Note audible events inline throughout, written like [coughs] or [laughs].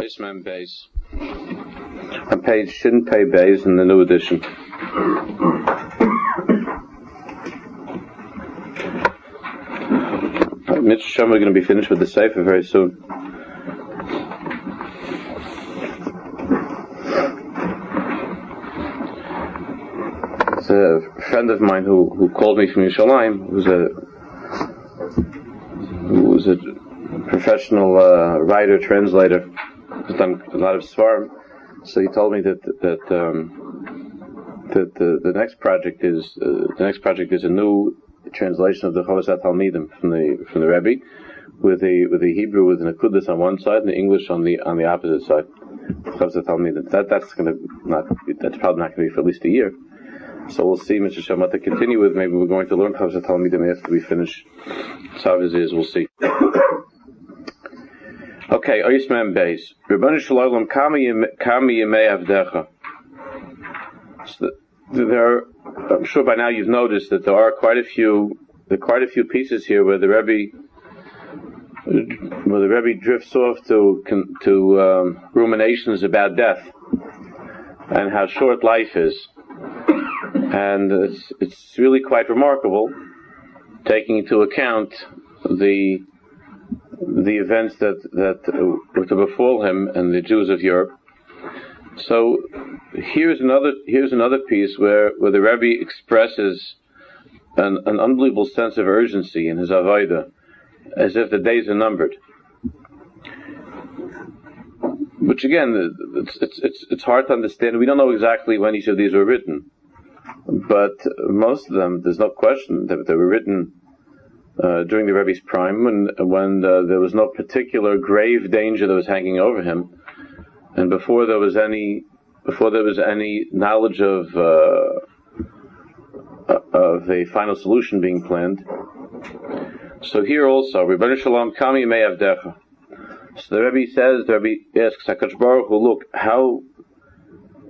Iceman Bays. On page Shin Pei Bays in the new edition. Mitch Shem, we're going to be finished with the Sefer very soon. It's a friend of mine who, who called me from Yerushalayim, who's a who was a professional uh, writer, translator, done a lot of svarim. So he told me that that um, that the, the next project is uh, the next project is a new translation of the Chovas Talmidim from the from the Rebbe, with the with the Hebrew with an Akudis on one side and the English on the on the opposite side. Chovas Talmidim. That that's going to not that's probably not going to be for at least a year. So we'll see, Mr. Shamat, to continue with. Maybe we're going to learn Chovas Talmidim after we finish Saviz is. We'll see. Okay, Oismem Beis. Rabbanu Shalom Kami Yemei Avdecha. There, are, I'm sure by now you've noticed that there are quite a few, there are quite a few pieces here where the Rebbe, where the Rebbe drifts off to to um, ruminations about death and how short life is, and it's it's really quite remarkable, taking into account the the events that that uh, were to befall him and the Jews of Europe. So here's another here's another piece where, where the Rebbe expresses an, an unbelievable sense of urgency in his avodah, as if the days are numbered. Which again, it's, it's, it's, it's hard to understand. We don't know exactly when each of these were written, but most of them, there's no question that they were written uh, during the Rebbe's prime, when when uh, there was no particular grave danger that was hanging over him, and before there was any before there was any knowledge of uh, of a final solution being planned. So here also, Rebbe Shalom Kami Me'avdecha. So the Rebbe says, the Rebbe asks Hakadosh Baruch Hu, look, how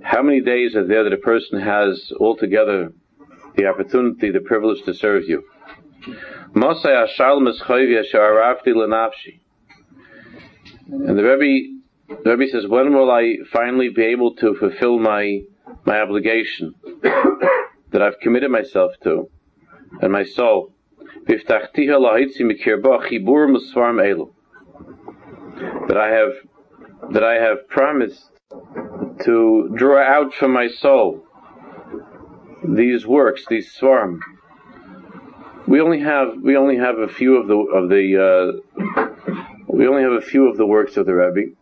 how many days are there that a person has altogether the opportunity, the privilege to serve you? And the Rebbe, the Rebbe says, when will I finally be able to fulfill my my obligation [coughs] that I've committed myself to, and my soul? That I have that I have promised to draw out from my soul these works, these svarim, we only have we only have a few of the of the uh, we only have a few of the works of the Rebbe.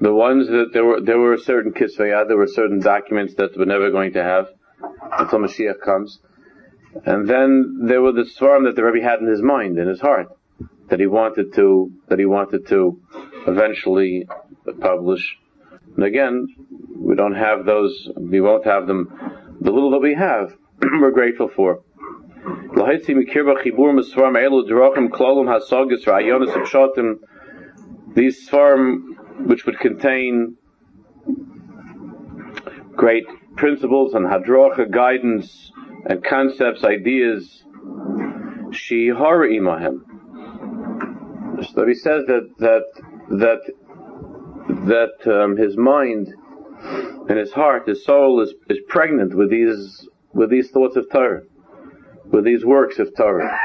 The ones that there were there were certain kisvayah, there were certain documents that we're never going to have until Mashiach comes, and then there were the svarim that the Rebbe had in his mind, in his heart, that he wanted to that he wanted to eventually publish. And again, we don't have those. We won't have them. The little that we have, [clears throat] we're grateful for. These svarim, which would contain great principles and hadrocha guidance and concepts, ideas, shihar imahem. So he says that that that that um, his mind and his heart, his soul is, is pregnant with these with these thoughts of Torah with these works of Torah.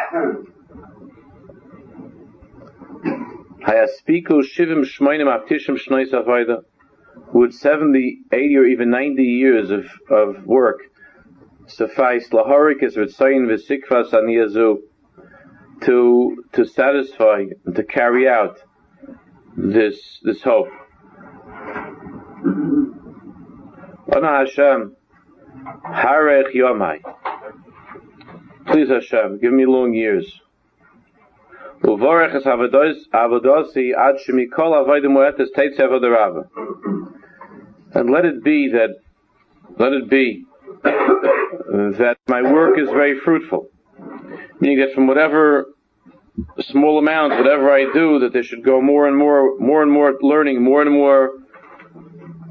Hayaspiku shivim shmoinim aptishim shnois avoida. Would 70, 80 or even 90 years of, of work suffice lahorik is ritzayin v'sikvas aniyazu to to satisfy and to carry out this this hope. Ana Hashem, harech yomai. Please Hashem, give me long years. And let it be that, let it be that my work is very fruitful. Meaning that from whatever small amount, whatever I do, that there should go more and more, more and more learning, more and more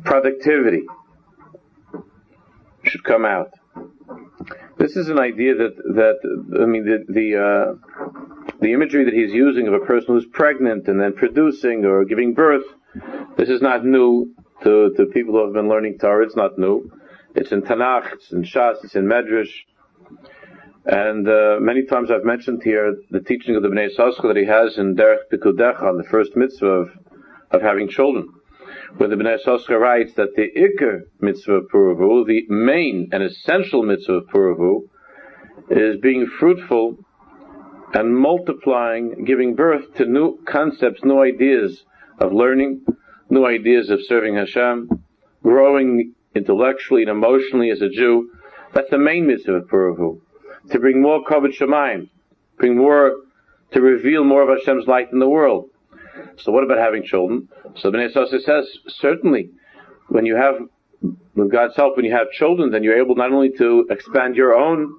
productivity should come out. This is an idea that that I mean the the, uh, the imagery that he's using of a person who's pregnant and then producing or giving birth This is not new to, to people who have been learning Torah. It's not new. It's in Tanakh, it's in Shas, it's in Medrash. And uh, many times I've mentioned here the teaching of the Bnei Yissaschar that he has in Derech Pikudecha on the first mitzvah of, of having children, where the Bnei Yissaschar writes that the Iker mitzvah of Puravu, the main and essential mitzvah of Puravu, is being fruitful and multiplying, giving birth to new concepts, new ideas of learning, new ideas of serving Hashem, growing intellectually and emotionally as a Jew. That's the main mitzvah of Puravu. To bring more Kavod Shemaim, bring more, to reveal more of Hashem's light in the world. So what about having children? So Bnei Yissaschar says, certainly, when you have, with God's help, when you have children, then you're able not only to expand your own,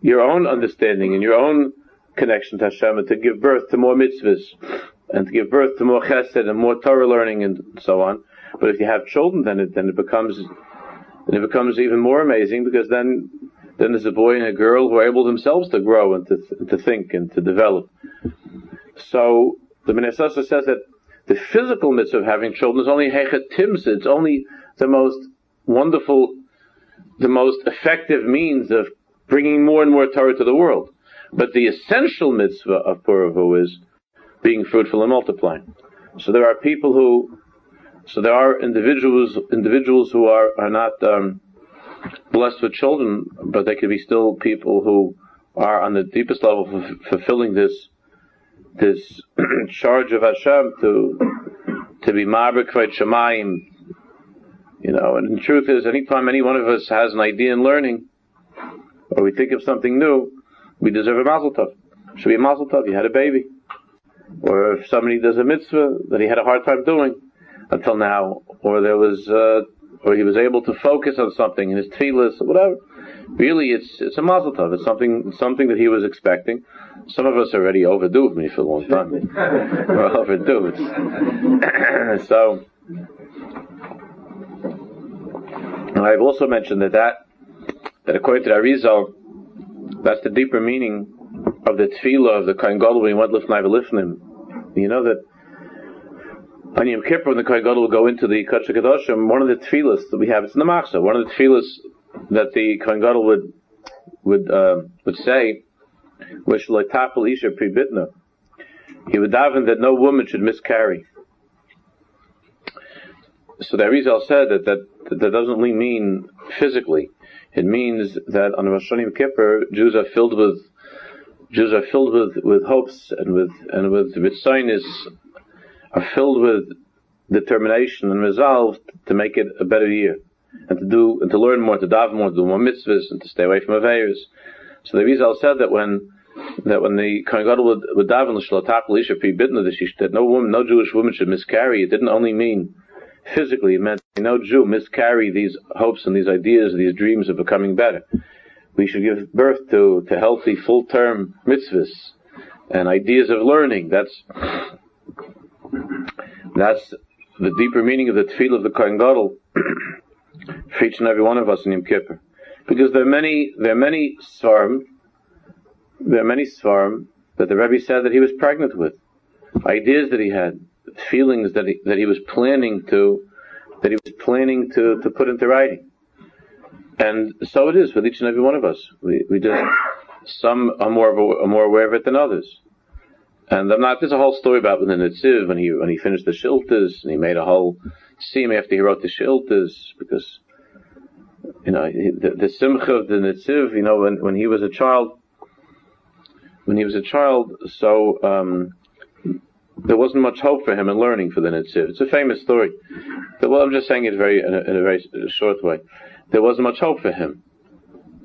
your own understanding and your own connection to Hashem and to give birth to more mitzvahs and to give birth to more chesed and more Torah learning and so on. But if you have children, then it, then it becomes, then it becomes even more amazing because then, then there's a boy and a girl who are able themselves to grow and to, and to think and to develop. So the Yissaschar says that the physical mitzvah of having children is only hechet timsa. It's only the most wonderful, the most effective means of bringing more and more Torah to the world. But the essential mitzvah of Puravu is being fruitful and multiplying. So there are people who, so there are individuals, individuals who are, are not, um, blessed with children, but they could be still people who are on the deepest level f- fulfilling this, this [clears throat] charge of Hashem to, to be Marbek Shemayim. You know, and the truth is, anytime any one of us has an idea in learning, or we think of something new, we deserve a mazel tov. Should be a mazel tov. You had a baby. Or if somebody does a mitzvah that he had a hard time doing until now, or there was, uh, or he was able to focus on something in his tefillas, or whatever. Really, it's it's a mazel tov. It's something something that he was expecting. Some of us are already overdue with me for a long time. [laughs] We're overdue. [coughs] so, I've also mentioned that that that according to the Arizal, that's the deeper meaning of the tefillah of the Kohen Gadol when he went lifnai v'lifnim. You know that on Yom Kippur when the Kohen Gadol will go into the Kodesh Kadoshim, one of the tefillahs that we have, it's in the Machzah, one of the tefillahs that the Kohen Gadol would, would, uh, would say, which like tapel isha pribitna. He would daven that no woman should miscarry. So the Arizal said that, that that doesn't only mean physically. It means that on Rosh Hashanah Kippur, Jews are filled with Jews are filled with, with hopes and with and with mitzvahs are filled with determination and resolve to make it a better year and to do and to learn more, to daven more, to do more mitzvahs, and to stay away from avayers. So the Rizal said that when that when the Kohen Gadol would, would daven l'shalatak l'isha pri bitna that no woman, no Jewish woman should miscarry, it didn't only mean physically, it meant no Jew miscarry these hopes and these ideas, these dreams of becoming better. We should give birth to, to healthy, full-term mitzvahs and ideas of learning. That's, that's the deeper meaning of the tefillah of the Kohen Gadol [clears throat] for each and every one of us in Yom Kippur. Because there are many, there are many svarim, there are many svarim that the Rebbe said that he was pregnant with. Ideas that he had, feelings that he, that he was planning to, that he was planning to, to put into writing. And so it is with each and every one of us. We, we just, some are more, are more aware of it than others. And I'm not, there's a whole story about when the Netziv when he, when he finished the Shiltas and he made a whole scene after he wrote the Shiltas because, you know, the, the Simcha of the Netziv, you know, when, when he was a child, when he was a child, so, um, there wasn't much hope for him in learning for the Netziv. It's a famous story. But well, I'm just saying it very in a, in a very short way. There wasn't much hope for him,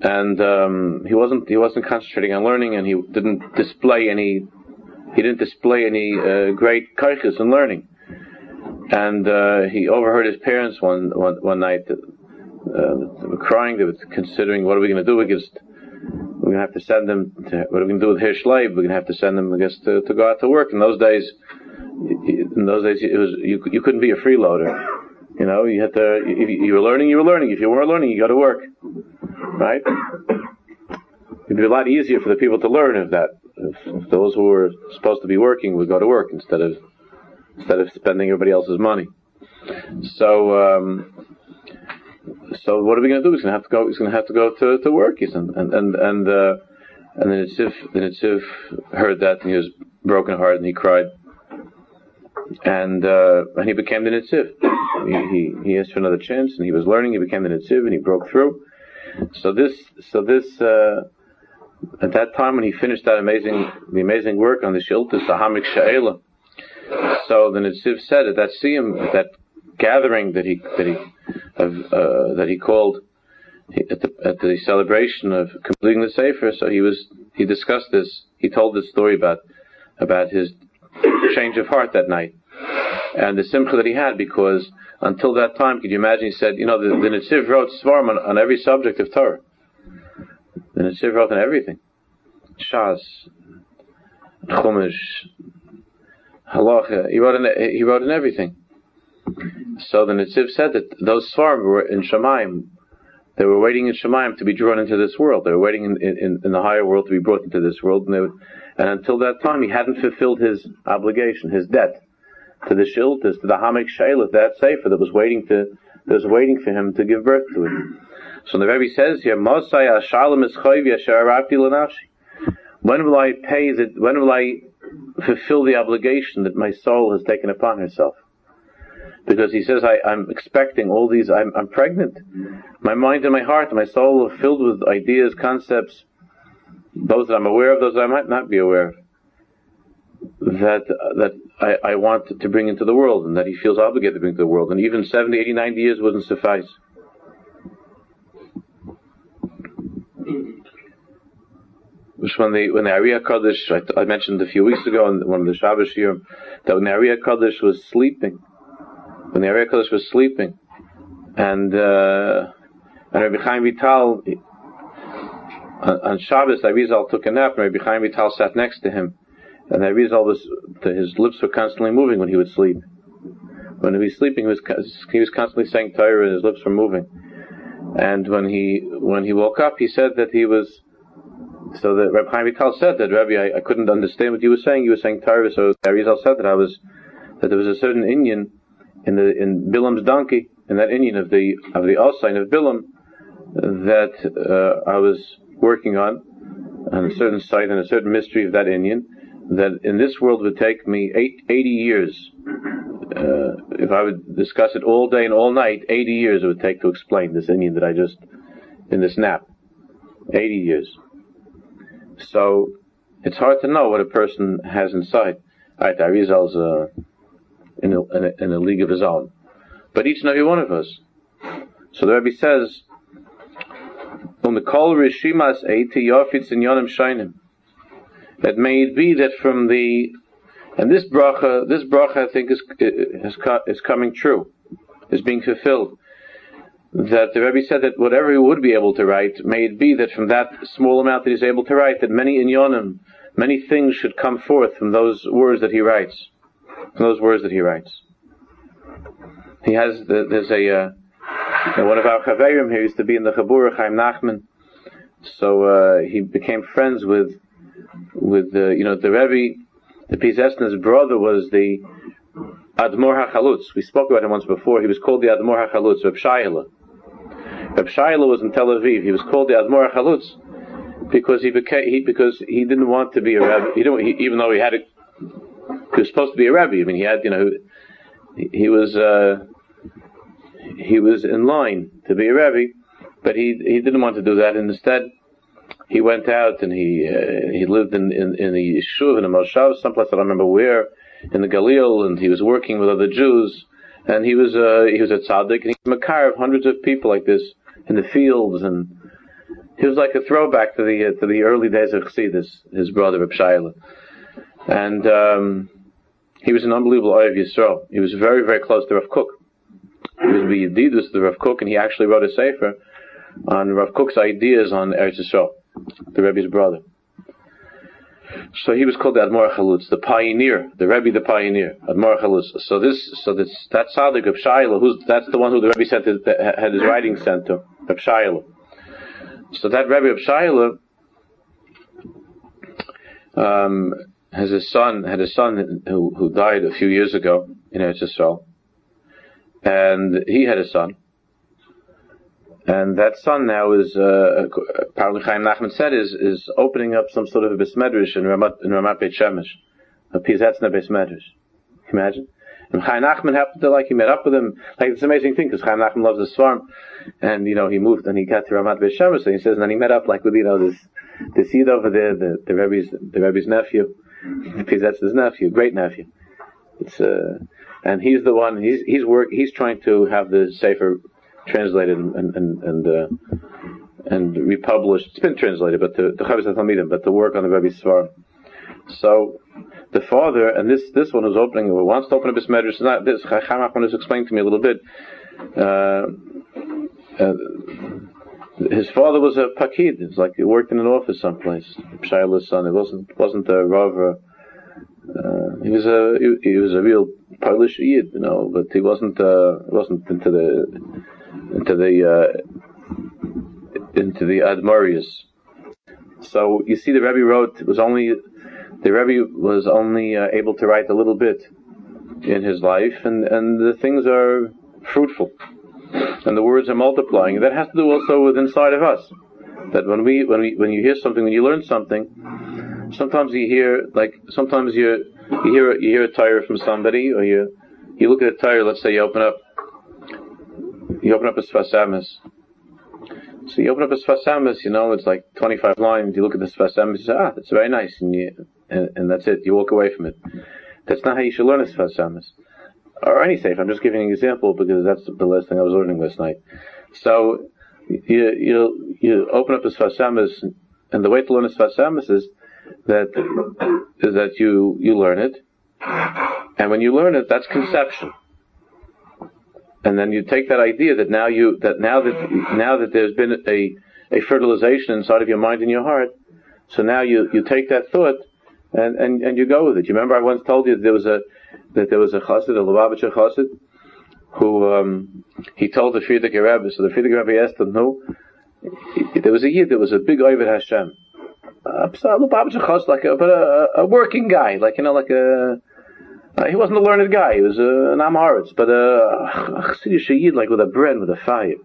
and um, he wasn't he wasn't concentrating on learning, and he didn't display any he didn't display any uh, great kaiches in learning. And uh, he overheard his parents one one, one night. Uh, crying. They were considering what are we going to do against we're going to have to send them to, what are we going to do with Hirschleib? We're going to have to send them, I guess, to, to go out to work. In those days, in those days, it was, you, you couldn't be a freeloader. You know, you had to, if you were learning, you were learning. If you weren't learning, you got to work. Right? It'd be a lot easier for the people to learn if that, if those who were supposed to be working would go to work instead of, instead of spending everybody else's money. So, um, so what are we going to do? He's going to have to go. He's going to have to go to, to work. He's and and and and, uh, and the Nitziv, the Nitziv heard that and he was broken hearted and he cried. And uh, and he became the Nitziv. He, he he asked for another chance and he was learning. He became the Nitziv and he broke through. So this so this uh, at that time when he finished that amazing the amazing work on the Shiltas, the Hamik Sha'ela. So the Nitziv said at that siyum, at that gathering that he that he uh, that he called at the, at the celebration of completing the Sefer. So he was he discussed this. He told this story about about his change of heart that night and the simcha that he had because until that time, could you imagine? He said, you know, the, the Nitziv wrote Svarm on, on every subject of Torah. The Nitziv wrote on everything. Shas, Chumash, Halacha. He wrote in, he wrote in everything. So the Nitziv said that those Svarim were in Shemaim. They were waiting in Shemaim to be drawn into this world. They were waiting in, in, in the higher world to be brought into this world. And, would, and, until that time, he hadn't fulfilled his obligation, his debt to the Shiltas, to the Hamek Shailat, that Sefer that was waiting to, that was waiting for him to give birth to it. So the Rebbe says here, Mosai Ashalom is When will I pay the, when will I fulfill the obligation that my soul has taken upon herself? because he says, I, am expecting all these, I'm, I'm, pregnant. My mind and my heart my soul are filled with ideas, concepts, those that I'm aware of, those that I might not be aware of, that, that I, I want to bring into the world and that he feels obligated to bring into the world. And even 70, 80, 90 years wouldn't suffice. Which when the when the Ari HaKadosh, I, I, mentioned a few weeks ago in one of the Shabbos here, that when the Ari HaKadosh was sleeping, when the Ari HaKadosh was sleeping, and uh, and Rabbi Chaim Vital on, on Shabbos, Arizal took a nap, and Rabbi Chaim Vital sat next to him, and Arizal was his lips were constantly moving when he would sleep. When he was sleeping, he was he was constantly saying Torah, and his lips were moving. And when he when he woke up, he said that he was. So the Rabbi Chaim Vital said that Rabbi, I, I couldn't understand what you were saying. You were saying Torah, so Arizal said that I was that there was a certain Indian in the in Bilam's donkey, in that Indian of the of the sign of Bilam, that uh, I was working on, on a certain site and a certain mystery of that Indian, that in this world would take me eight, 80 years. Uh, if I would discuss it all day and all night, 80 years it would take to explain this Indian that I just, in this nap. 80 years. So, it's hard to know what a person has inside. Alright, Arizal's, uh, in a, in a, in a league of his own. But each and every one of us. So the Rebbe says, "On the kol rishimas eiti yofitz in yonim shainim." That may it be that from the and this bracha, this bracha I think is is, is coming true, is being fulfilled. That the Rebbe said that whatever he would be able to write, may it be that from that small amount that he's able to write, that many inyonim, many things should come forth from those words that he writes from those words that he writes. He has, there's a, uh, one of our Chaverim here used to be in the Chabur, Chaim Nachman. So, uh, he became friends with, with, you know, the Rebbe, the Pizesna's brother was the Admor HaChalutz. We spoke about him once before. He was called the Admor HaChalutz, Reb Shaila. Reb Shaila was in Tel Aviv. He was called the Admor HaChalutz because he became, he, because he didn't want to be a rabbi. He didn't, he, even though he had a he was supposed to be a rabbi. I mean, he had, you know, he, he was uh, he was in line to be a rabbi, but he he didn't want to do that. And instead, he went out and he uh, he lived in in, in the yeshuv in a moshav, someplace I don't remember where, in the Galil, and he was working with other Jews. And he was uh, he was a tzaddik, and he was of hundreds of people like this in the fields, and he was like a throwback to the uh, to the early days of Chassidus. His brother Reb Shaila. and um, he was an unbelievable Oyev Yisrael. He was very, very close to Rav Kook. He was the Yedidus to Rav Kook, and he actually wrote a sefer on Rav Kook's ideas on Eretz Yisrael, the Rebbe's brother. So he was called the Admor Chalutz, the pioneer, the Rebbe, the pioneer, Admor Chalutz. So this, so this, that tzaddik of Shiloh, who's that's the one who the Rebbe sent his, had his writing sent to, of Shiloh. So that Rebbe of Shiloh, um, has a son, had a son who, who died a few years ago in Eretz Yisrael. And he had a son. And that son now is, uh, apparently Chaim Nachman said, is, is opening up some sort of a Besmedrish in Ramat, in Ramat Beit Shemesh. A Pizetzna Besmedrish. Imagine? And Chaim Nachman happened to like, he met up with him. Like, it's an amazing thing, because Chaim Nachman loves the Svarm. And, you know, he moved and he got to Ramat Beit Shemesh, and he says, and then he met up like with, you know, this, this seed over there, the, the Rebbe's, the Rebbe's nephew. Pizetzna's nephew, great nephew. It's, uh, and he's the one, he's, he's work, he's trying to have the Sefer translated and and and, uh, and republished. It's been translated, but the the Chavis but the work on the Rebbe Svar. So the father and this this one who's opening wants to open up his medrash. Not this. Chaim Nachman explained to me a little bit. Uh, uh, his father was a pakid. It's like he worked in an office someplace. Shaila's son. It wasn't wasn't a rav. Uh, he was a he, he, was a real Polish Yid, you know, but he wasn't uh, wasn't into the into the uh, into the Admarius. So you see, the Rebbe wrote it was only the Rebbe was only uh, able to write a little bit in his life, and and the things are fruitful, and the words are multiplying. That has to do also with inside of us. That when we when we when you hear something, when you learn something, sometimes you hear like sometimes you you hear you hear a tire from somebody, or you you look at a tire. Let's say you open up you open up a Sfas So you open up a Sfas you know, it's like 25 lines. You look at the Sfas you say, ah, it's very nice, and, you, and, and that's it. You walk away from it. That's not how you should learn a Sfas Or any safe. I'm just giving an example because that's the last thing I was learning last night. So you you you open up a Sfas and the way to learn a Sfas is that is that you you learn it, and when you learn it, that's conception and then you take that idea that now you that now that now that there's been a a fertilization inside of your mind and your heart, so now you you take that thought and and, and you go with it. You remember I once told you that there was a that there was a chassid, a Lubavitcher chassid, who um, he told the Frierdiker Rebbe. So the Frierdiker Rebbe asked him, "No, there was a yid, there was a big Ovid Hashem." A Lubavitcher chassid, like a, but a, a working guy, like you know, like a uh, he wasn't a learned guy. He was uh, an Amharitz, but uh, a Chassidish Yid, like with a bread, with a fire.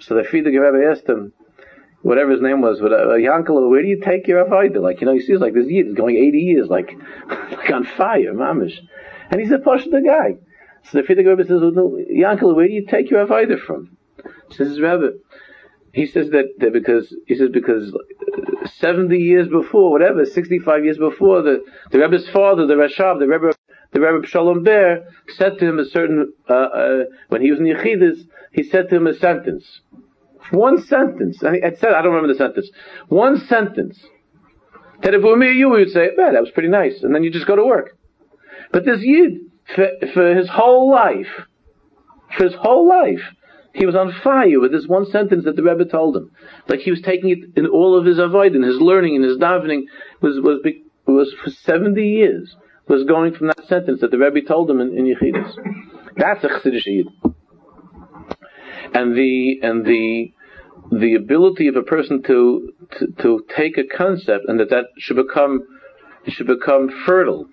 So the Frierdiker Rebbe asked him, whatever his name was, but uh, Yankel, where do you take your Avodah? Like, you know, he sees like this Yid is going 80 years, like, [laughs] like on fire, mamish. And he's a push the guy. So the Frierdiker Rebbe says, well, Yankel, where do you take your Avodah from? Says Rebbe. He says that, that because, he says because 70 years before, whatever, 65 years before, the, the Rebbe's father, the Rashab, the Rebbe the Rebbe Shalom Ber said to him a certain, uh, uh, when he was in Yechidus, he said to him a sentence. One sentence. He had said, I don't remember the sentence. One sentence. That if it were me or you, we would say, man, that was pretty nice. And then you just go to work. But this Yid, for, for his whole life, for his whole life, he was on fire with this one sentence that the Rebbe told him. Like he was taking it in all of his avoid, in his learning, in his davening, was, was, was for 70 years was going from that sentence that the Rebbe told him in, in Yechidus. That's a Chassidish Yid. And the, and the, the ability of a person to, to, to take a concept and that that should become, should become fertile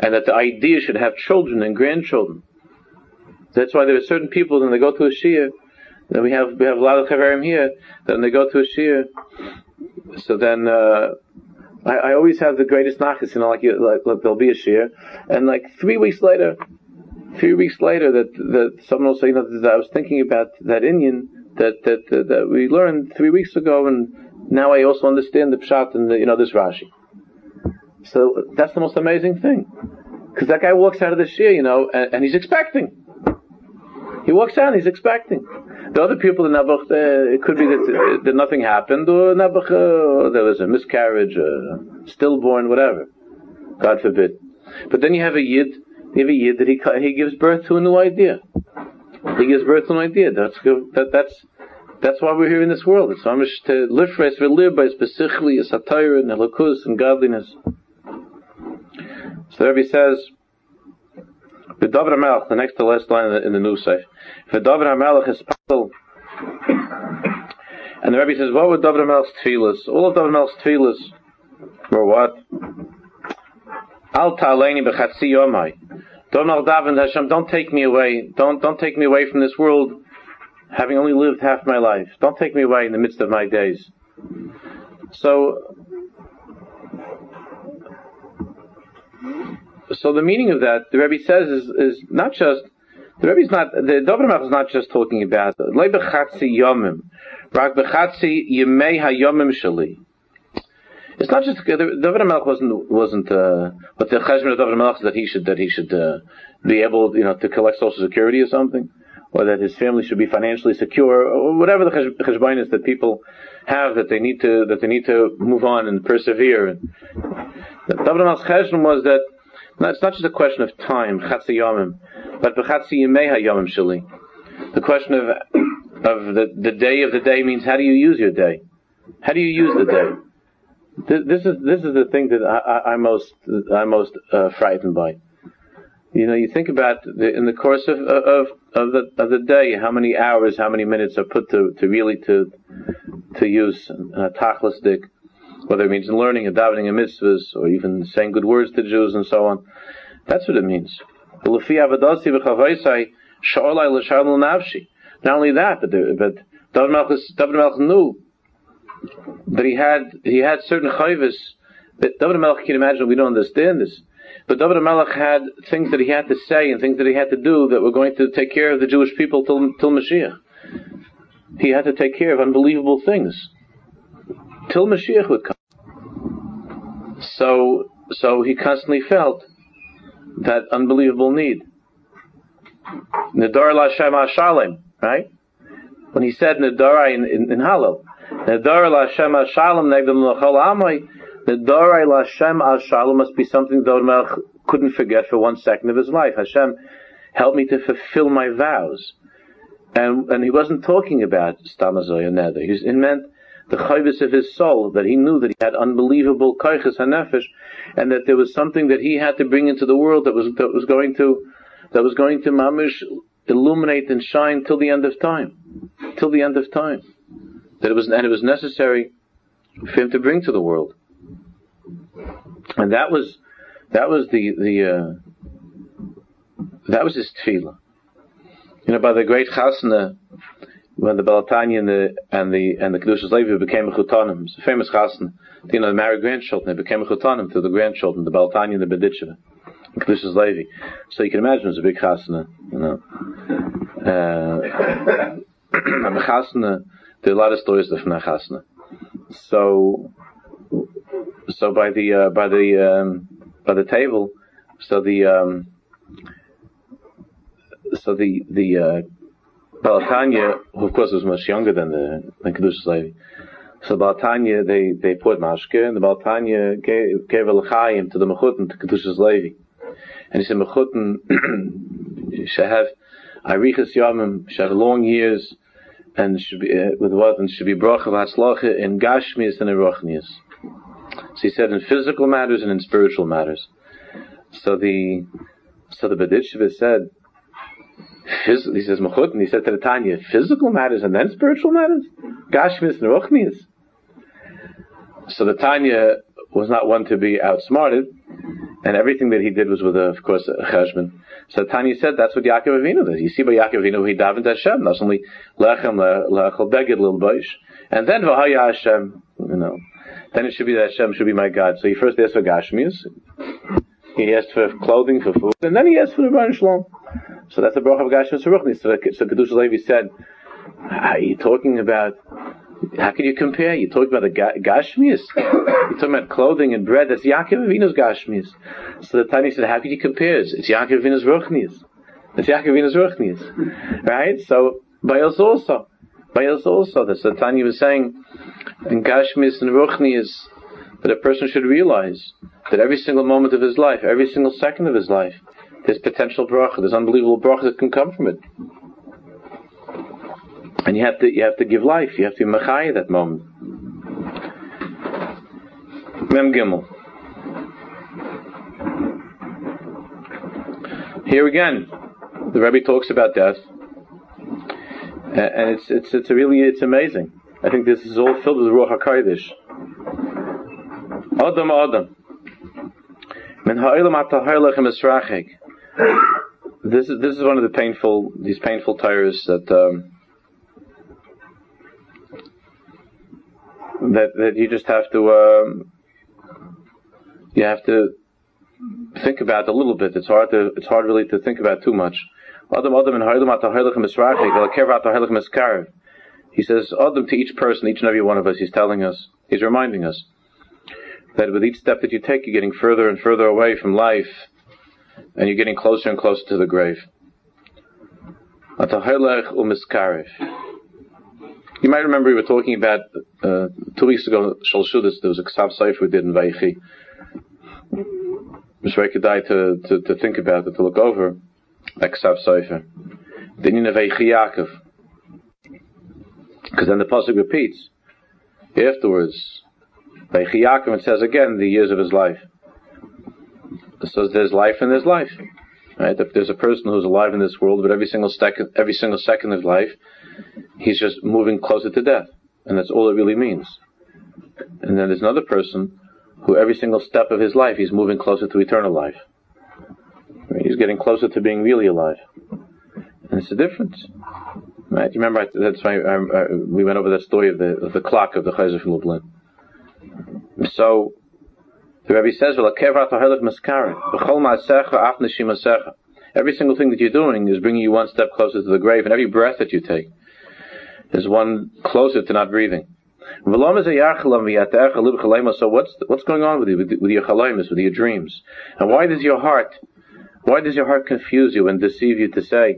and that the idea should have children and grandchildren. That's why there are certain people when they go to a shir, then we have we have a lot of chaverim here. Then they go to a shir, so then uh, I, I always have the greatest nachas, you know, like, you, like, like there'll be a shir, and like three weeks later, three weeks later, that that someone will say, you know, that I was thinking about that Indian that that uh, that we learned three weeks ago, and now I also understand the pshat and the, you know this Rashi. So that's the most amazing thing, because that guy walks out of the shir, you know, and, and he's expecting. He walks out, and he's expecting. The other people in Nebuch, uh, it could be that, that nothing happened, or Nebuch, uh, there was a miscarriage, uh, stillborn, whatever. God forbid. But then you have a Yid, you have a Yid that he, he gives birth to a new idea. He gives birth to an idea. That's, that, that's, that's why we're here in this world. It's almost to by specifically a satire and elokus and godliness. So there he says, the Davar Melch, the next to last line in the, in the. For Davar is. And the Rebbe says, what were Davar Melch's tefillas? All of Davar Melch's tefillas were what? Al ta'aleini b'chatzi yomai. Hashem, don't take me away. Don't, don't take me away from this world, having only lived half my life. Don't take me away in the midst of my days. So, so the meaning of that, the Rebbe says, is, is not just the Rebbe is not the Dover is not just talking about le bechatzi yomim, rak bechatzi yemei hayomim shali. It's not just David Melch wasn't wasn't uh, but the cheshbon of David Melch is that he should that he should uh, be able you know to collect social security or something, or that his family should be financially secure, or whatever the cheshbon is that people have that they need to that they need to move on and persevere. And David Melch's cheshbon was that no, it's not just a question of time, chatzi yomim, but b'chatzi yimeha yomim shali. The question of [coughs] of the, the day of the day means how do you use your day? How do you use the day? This is this is the thing that I, am most I'm most uh, frightened by. You know, you think about the, in the course of of of the of the day, how many hours, how many minutes are put to, to really to to use a tachlis whether it means learning and davening and mitzvahs, or even saying good words to Jews and so on. That's what it means. Not only that, but, but David Melch knew that he had he had certain chayvus that David Melch can imagine we don't understand this. But David Melech had things that he had to say and things that he had to do that were going to take care of the Jewish people till, till Mashiach. He had to take care of unbelievable things till Mashiach would come. So, so he constantly felt that unbelievable need. Nadar Lashem Shalem, right? When he said Nadar in, in, in Hallel, Nadar Lashem Shalem Negdam Lachol Amay, Nadar Lashem Shalom must be something that Melch couldn't forget for one second of his life. Hashem, help me to fulfill my vows. And, and he wasn't talking about Stamazoy or Nether. He meant the chayvis of his soul, that he knew that he had unbelievable koiches hanefesh, and that there was something that he had to bring into the world that was that was going to that was going to mamish illuminate and shine till the end of time, till the end of time. That it was and it was necessary for him to bring to the world, and that was that was the the uh, that was his tefillah. You know, by the great chasna when the Balatanya and the and the and the Kedushas Levi became a chutanim. It's a famous chassan. You know, married grandchildren. They became a chutanim to the grandchildren, the Balatanya and the Bedicheva. Kedushas Levi. So you can imagine it's a big chasana. You know, uh, [coughs] the chasana. There are a lot of stories from that chasana. So, so by the uh, by the um, by the table, so the um, so the the uh, Balatanya, who of course was much younger than the than Kedushas Levi. So Balatanya, they they poured mashke, and the Balatanya gave, gave a to the mechutin to Kedushas Levi, and he said mechutin [clears throat] should have arichas yamim, should have long years, and should be uh, with what and should be bracha v'hatzlacha in gashmias and in So he said in physical matters and in spiritual matters. So the so the Baditsheva said Phys- he says Mechut, and he said to the Tanya, physical matters and then spiritual matters? Gashmis and Ruchnis. So the Tanya was not one to be outsmarted, and everything that he did was with, a, of course, a cheshbon. So the Tanya said that's what Yaakov Avinu did. You see by Yaakov Avinu, he davened Hashem, not only lechem lechel beged lil boish, and then v'haya Hashem, you know, then it should be that Hashem should be my God. So he first asked for Gashmius, he asked for clothing, for food, and then he asked for the Baruch Shalom. So that's the bracha of Gashmis Ruchni. So, so Levi said, are you talking about, how can you compare? You're talking about the ga-? You're talking about clothing and bread. That's Yaakov Avinu's Gashmias. So the Tani said, how can you compare? It's, it's Yaakov Avinu's Ruchnias. It's Yaakov Avinu's Ruchnias. Right? So, by us also. By us also. That's The Tani was saying, in Gashmis and Ruchnias, that a person should realize that every single moment of his life, every single second of his life, there's potential bracha. There's unbelievable bracha that can come from it. And you have to you have to give life. You have to be machai that moment. Mem Gimel. Here again, the Rebbe talks about death, and it's it's it's really it's amazing. I think this is all filled with Ruach Hakodesh. Adam Adam. This is this is one of the painful these painful tires that um, that that you just have to um, you have to think about a little bit. It's hard to it's hard really to think about too much. He says, Adam to each person, each and every one of us, he's telling us, he's reminding us that with each step that you take, you're getting further and further away from life, and you're getting closer and closer to the grave. You might remember we were talking about uh, two weeks ago, Shalshudis, there was a Ksav Seif we did in Vaichi. It's very to, to, to think about it, to look over that Ksav Sofer. Then in Vaichi Yaakov. Because then the Pasuk repeats. Afterwards, Vaichi Yaakov, it says again the years of his life. So there's life and there's life. Right? There's a person who's alive in this world, but every single second, every single second of life, he's just moving closer to death, and that's all it really means. And then there's another person who every single step of his life he's moving closer to eternal life. He's getting closer to being really alive, and it's a difference. Right? You remember that's why I, I, we went over that story of the of the clock of the Chayzer from Lublin. So the Rebbe says, well, Every single thing that you're doing is bringing you one step closer to the grave, and every breath that you take is one closer to not breathing. So what's what's going on with you, with, with your chalamis, with your dreams, and why does your heart, why does your heart confuse you and deceive you to say,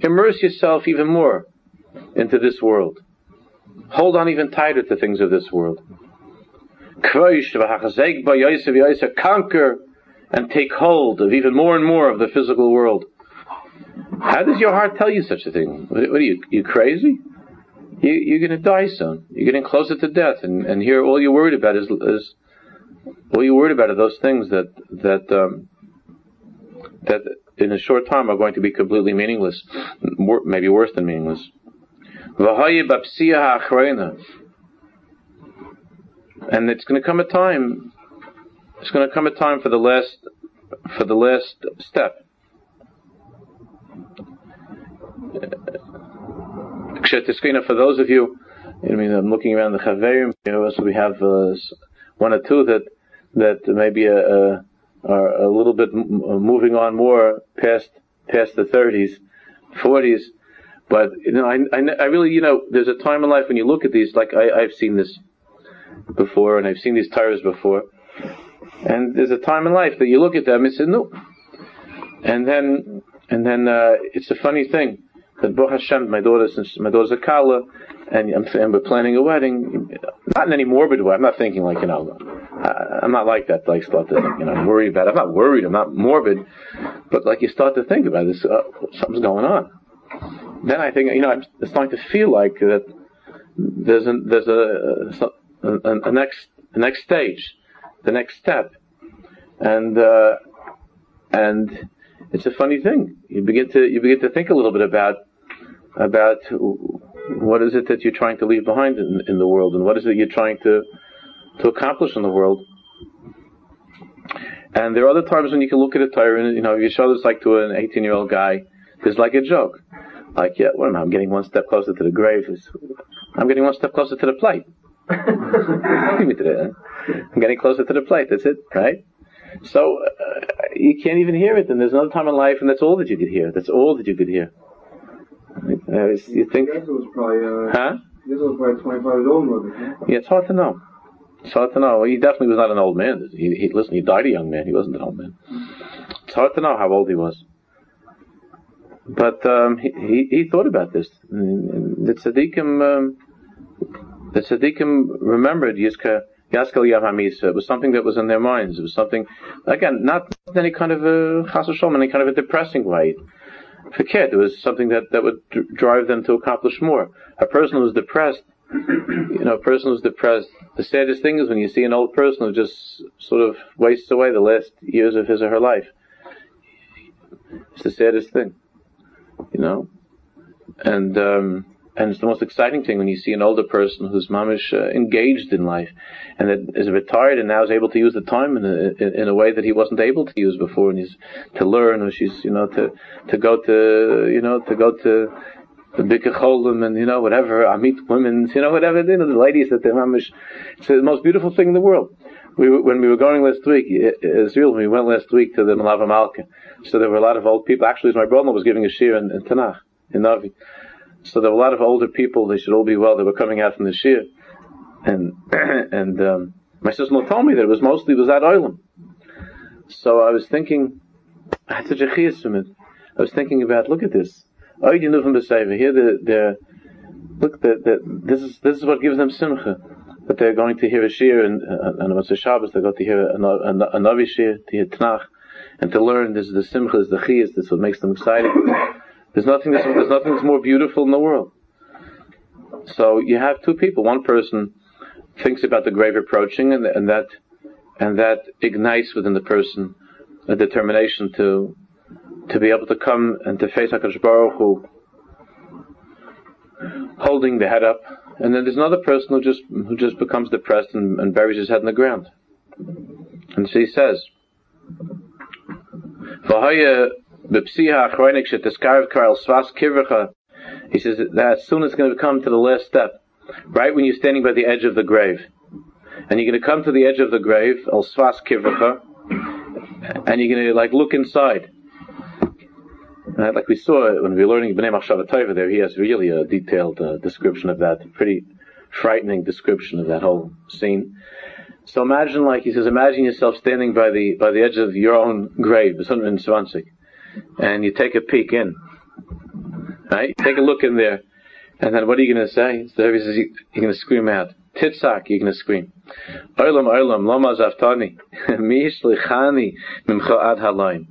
immerse yourself even more into this world, hold on even tighter to things of this world conquer and take hold of even more and more of the physical world. How does your heart tell you such a thing? What, are you, you crazy? You, you're going to die soon. You're getting closer to death, and, and here all you're worried about is, is all you're worried about are those things that that um, that in a short time are going to be completely meaningless, maybe worse than meaningless. And it's going to come a time. It's going to come a time for the last for the last step. For those of you, I mean, I'm looking around the Chaverim, so we have uh, one or two that that maybe uh, uh are a little bit moving on more past past the 30s, 40s. But you know, I, I, I, really, you know, there's a time in life when you look at these. Like I, I've seen this before, and I've seen these tires before. And there's a time in life that you look at them and say, no. And then, and then uh, it's a funny thing that Baruch Hashem, my daughter, since my daughter's a Kala, and, I'm, and we're planning a wedding, not in any morbid way. I'm not thinking like, you know, I, am not like that. Like start to think, you know, I'm worried about. It. I'm not worried. I'm not morbid, but like you start to think about this. Uh, something's going on. Then I think, you know, I'm starting to feel like that. There's there's a, a, a, next a next stage, the next step, and uh, and it's a funny thing. You begin to you begin to think a little bit about about what is it that you're trying to leave behind in, in the world, and what is it you're trying to to accomplish in the world. And there are other times when you can look at a tire and you know you show this like to an 18 year old guy, it's like a joke. Like, yeah, what am I? I'm getting one step closer to the grave. I'm getting one step closer to the plate. [laughs] I'm getting closer to the plate. That's it, right? So uh, you can't even hear it, and there's another time in life, and that's all that you could hear. That's all that you could hear. Uh, you think? was probably, uh, huh? This was probably 25 years old, Yeah, it's hard to know. It's hard to know. He definitely was not an old man. He, he listen, he died a young man. He wasn't an old man. It's hard to know how old he was. But um, he, he, he thought about this. The tzaddikim um, the tzaddikim remembered Yizka Yaskel Yahamisa. It was something that was in their minds. It was something, again, not in any kind of a chas any kind of a depressing way. For kid, it was something that, that would drive them to accomplish more. A person who's depressed, you know, a person who's depressed, the saddest thing is when you see an old person who just sort of wastes away the last years of his or her life. It's the saddest thing, you know. And um, and it's the most exciting thing when you see an older person who's mamish uh, engaged in life, and that is retired and now is able to use the time in a, in, a way that he wasn't able to use before, and he's to learn, or she's you know to to go to you know to go to the bigger cholim and you know whatever I meet women, you know whatever you know the ladies that they're mamish. It's the most beautiful thing in the world. We, when we were going last week, Israel, we went last week to the Malava Malka. So there were a lot of old people. Actually, my brother was giving a shir in, in Tanakh, in Navi. So there were a lot of older people. They should all be well. They were coming out from the shir, and [clears throat] and um, my sister-in-law told me that it was mostly was that oilam. So I was thinking, I had such a from it. I was thinking about, look at this. Knew from the Here, the, the look, the, this is this is what gives them simcha. That they're going to hear a shir, and uh, and a Shabbos, they're going to hear a, Navi shir, to hear Tanakh, and to learn. This is the simcha, is the chiyas. This is what makes them excited. There's nothing that's, there's nothing that's more beautiful in the world. So you have two people. One person thinks about the grave approaching, and, and that and that ignites within the person a determination to to be able to come and to face Hakadosh Baruch Hu, holding the head up. And then there's another person who just who just becomes depressed and, and buries his head in the ground. And so he says, he says that as soon as it's going to come to the last step, right when you're standing by the edge of the grave, and you're going to come to the edge of the grave, al svas kivracha, and you're going to like look inside. Right, like we saw when we were learning Bnei Machshav there, he has really a detailed uh, description of that, a pretty frightening description of that whole scene. So imagine, like he says, imagine yourself standing by the by the edge of your own grave, the Swansik and you take a peek in. Right? Take a look in there. And then what are you going to say? So he says, you're going to scream out. Titzak, you're going to scream. Olam, olam, lama zaftani. [laughs] Mi shlichani mimcha ad halayim.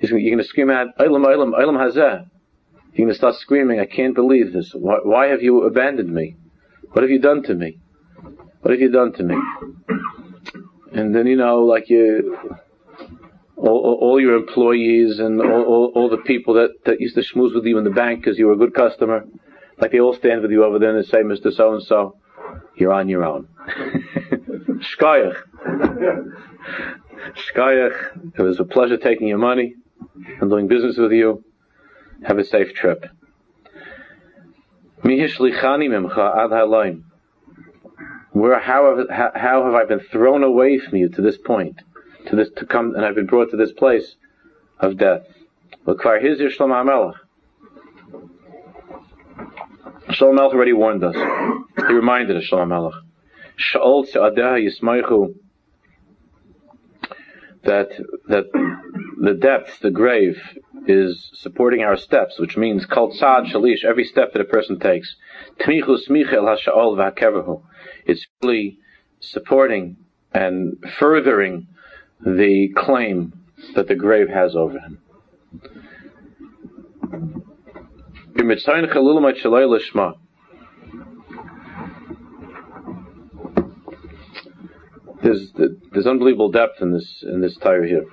You're going to scream out, olam, olam, olam hazeh. You're going to start screaming, I can't believe this. Why, why have you abandoned me? What have you done to me? What have you done to me? And then, you know, like you, all, all your employees and all, all, all, the people that, that used to schmooze with you in the bank because you were a good customer, like they all stand with you over there and they say, Mr. So and so, you're on your own. [laughs] Shkayach. Shkayach. It was a pleasure taking your money and doing business with you. Have a safe trip. Where, how have, how have I been thrown away from you to this point? To this to come, and I've been brought to this place of death. L'kvar hizir Shlomo HaMelech. Shlomo HaMelech already warned us. He reminded us, Shlomo HaMelech. Sha'ol yismaichu that that the depth, the grave, is supporting our steps, which means kol shalish, every step that a person takes. Tmichu smichel. It's really supporting and furthering the claim that the grave has over him. There's, there's unbelievable depth in this in this tire here.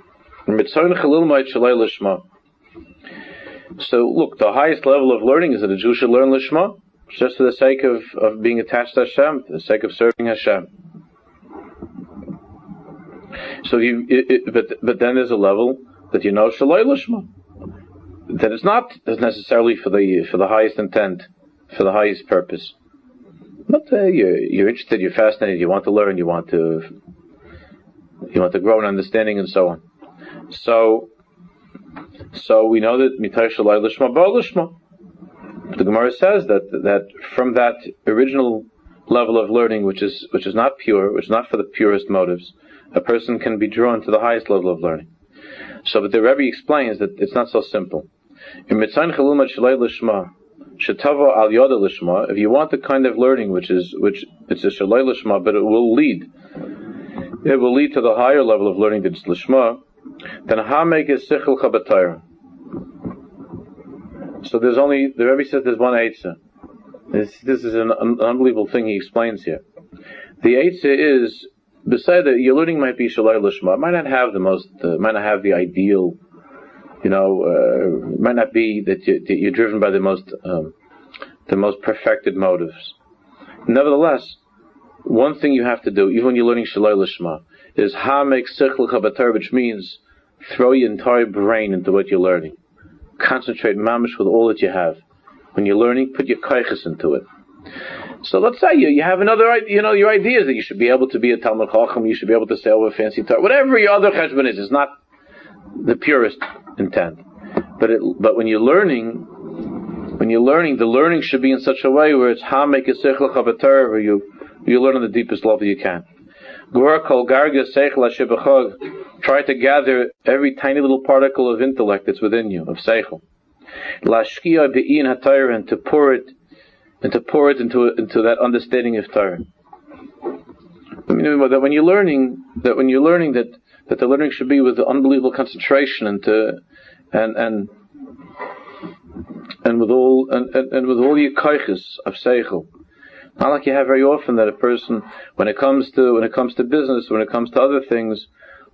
So look, the highest level of learning is that a Jew should learn Lishma, just for the sake of, of being attached to Hashem, for the sake of serving Hashem. So you, it, it, but but then there's a level that you know shaloi lishma. That it's not necessarily for the for the highest intent, for the highest purpose. But uh, you're you're interested, you're fascinated, you want to learn, you want to you want to grow in understanding, and so on. So so we know that mitai shaloi lishma ba lishma. The Gemara says that that from that original level of learning, which is which is not pure, which is not for the purest motives, a person can be drawn to the highest level of learning. So, but the Rebbe explains that it's not so simple. If you want the kind of learning which is which it's a shalei lishma, but it will lead, it will lead to the higher level of learning that's lishma. Then make is sichel chabatayra. So there's only the Rebbe says there's one eitzah. This, this is an, an unbelievable thing he explains here. The eitzah is beside that, your learning might be shalai lishma. It might not have the most, uh, might not have the ideal, you know, uh, might not be that, you, are driven by the most um, the most perfected motives. Nevertheless, one thing you have to do, even when you're learning Shalai Lishma, is ha make sichel which means throw your entire brain into what you're learning. Concentrate mamish with all that you have. When you're learning, put your kaiches into it. So let's say you, you have another, you know, your idea is that you should be able to be a Talmud Chacham, you should be able to say over fancy Torah, whatever your other cheshbon is, it's not the purest intent. But it, but when you're learning, when you're learning, the learning should be in such a way where it's ha make a where you you learn on the deepest level you can. Try to gather every tiny little particle of intellect that's within you, of seichel. Lashkia be'in and to pour it and to pour it into into that understanding of Torah. I mean, that when you're learning that when you're learning that that the learning should be with unbelievable concentration and to, and and and with all and, and, and with all your kaiches of seichel. Not like you have very often that a person, when it comes to when it comes to business, when it comes to other things,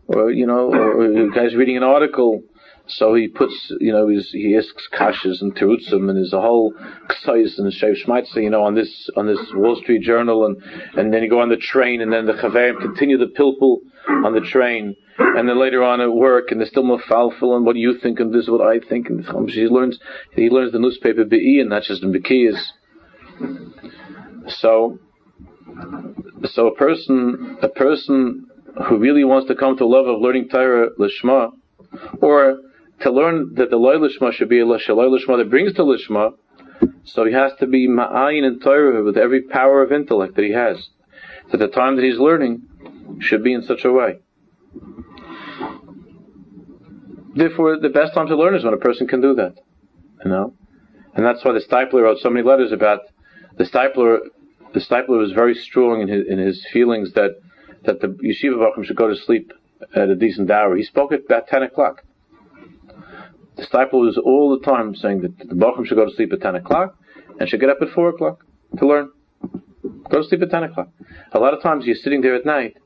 or you know, or, or guy's reading an article, so he puts, you know, he's, he asks kashas and terutzim, and there's a whole ksais and shev shmaitza, you know, on this on this Wall Street Journal, and and then you go on the train, and then the chaverim continue the pilpul on the train, and then later on at work, and there's still more falfel, and what do you think, and this is what I think, and he learns he learns the newspaper be'i, and not just in bekiyas. So, so a person, a person who really wants to come to a level of learning Torah lishma, or to learn that the loy lishma should be a lishma that brings to lishma, so he has to be ma'ayin and Torah with every power of intellect that he has. So the time that he's learning should be in such a way. Therefore, the best time to learn is when a person can do that. You know? And that's why the Steipler wrote so many letters about the Steipler, the Steipler was very strong in his, in his feelings that, that the yeshiva bachim should go to sleep at a decent hour. He spoke at about 10 o'clock. Steipler was all the time saying that the bachim should go to sleep at 10 o'clock and should get up at 4 o'clock to learn. Go to sleep at 10 o'clock. A lot of times you're sitting there at night.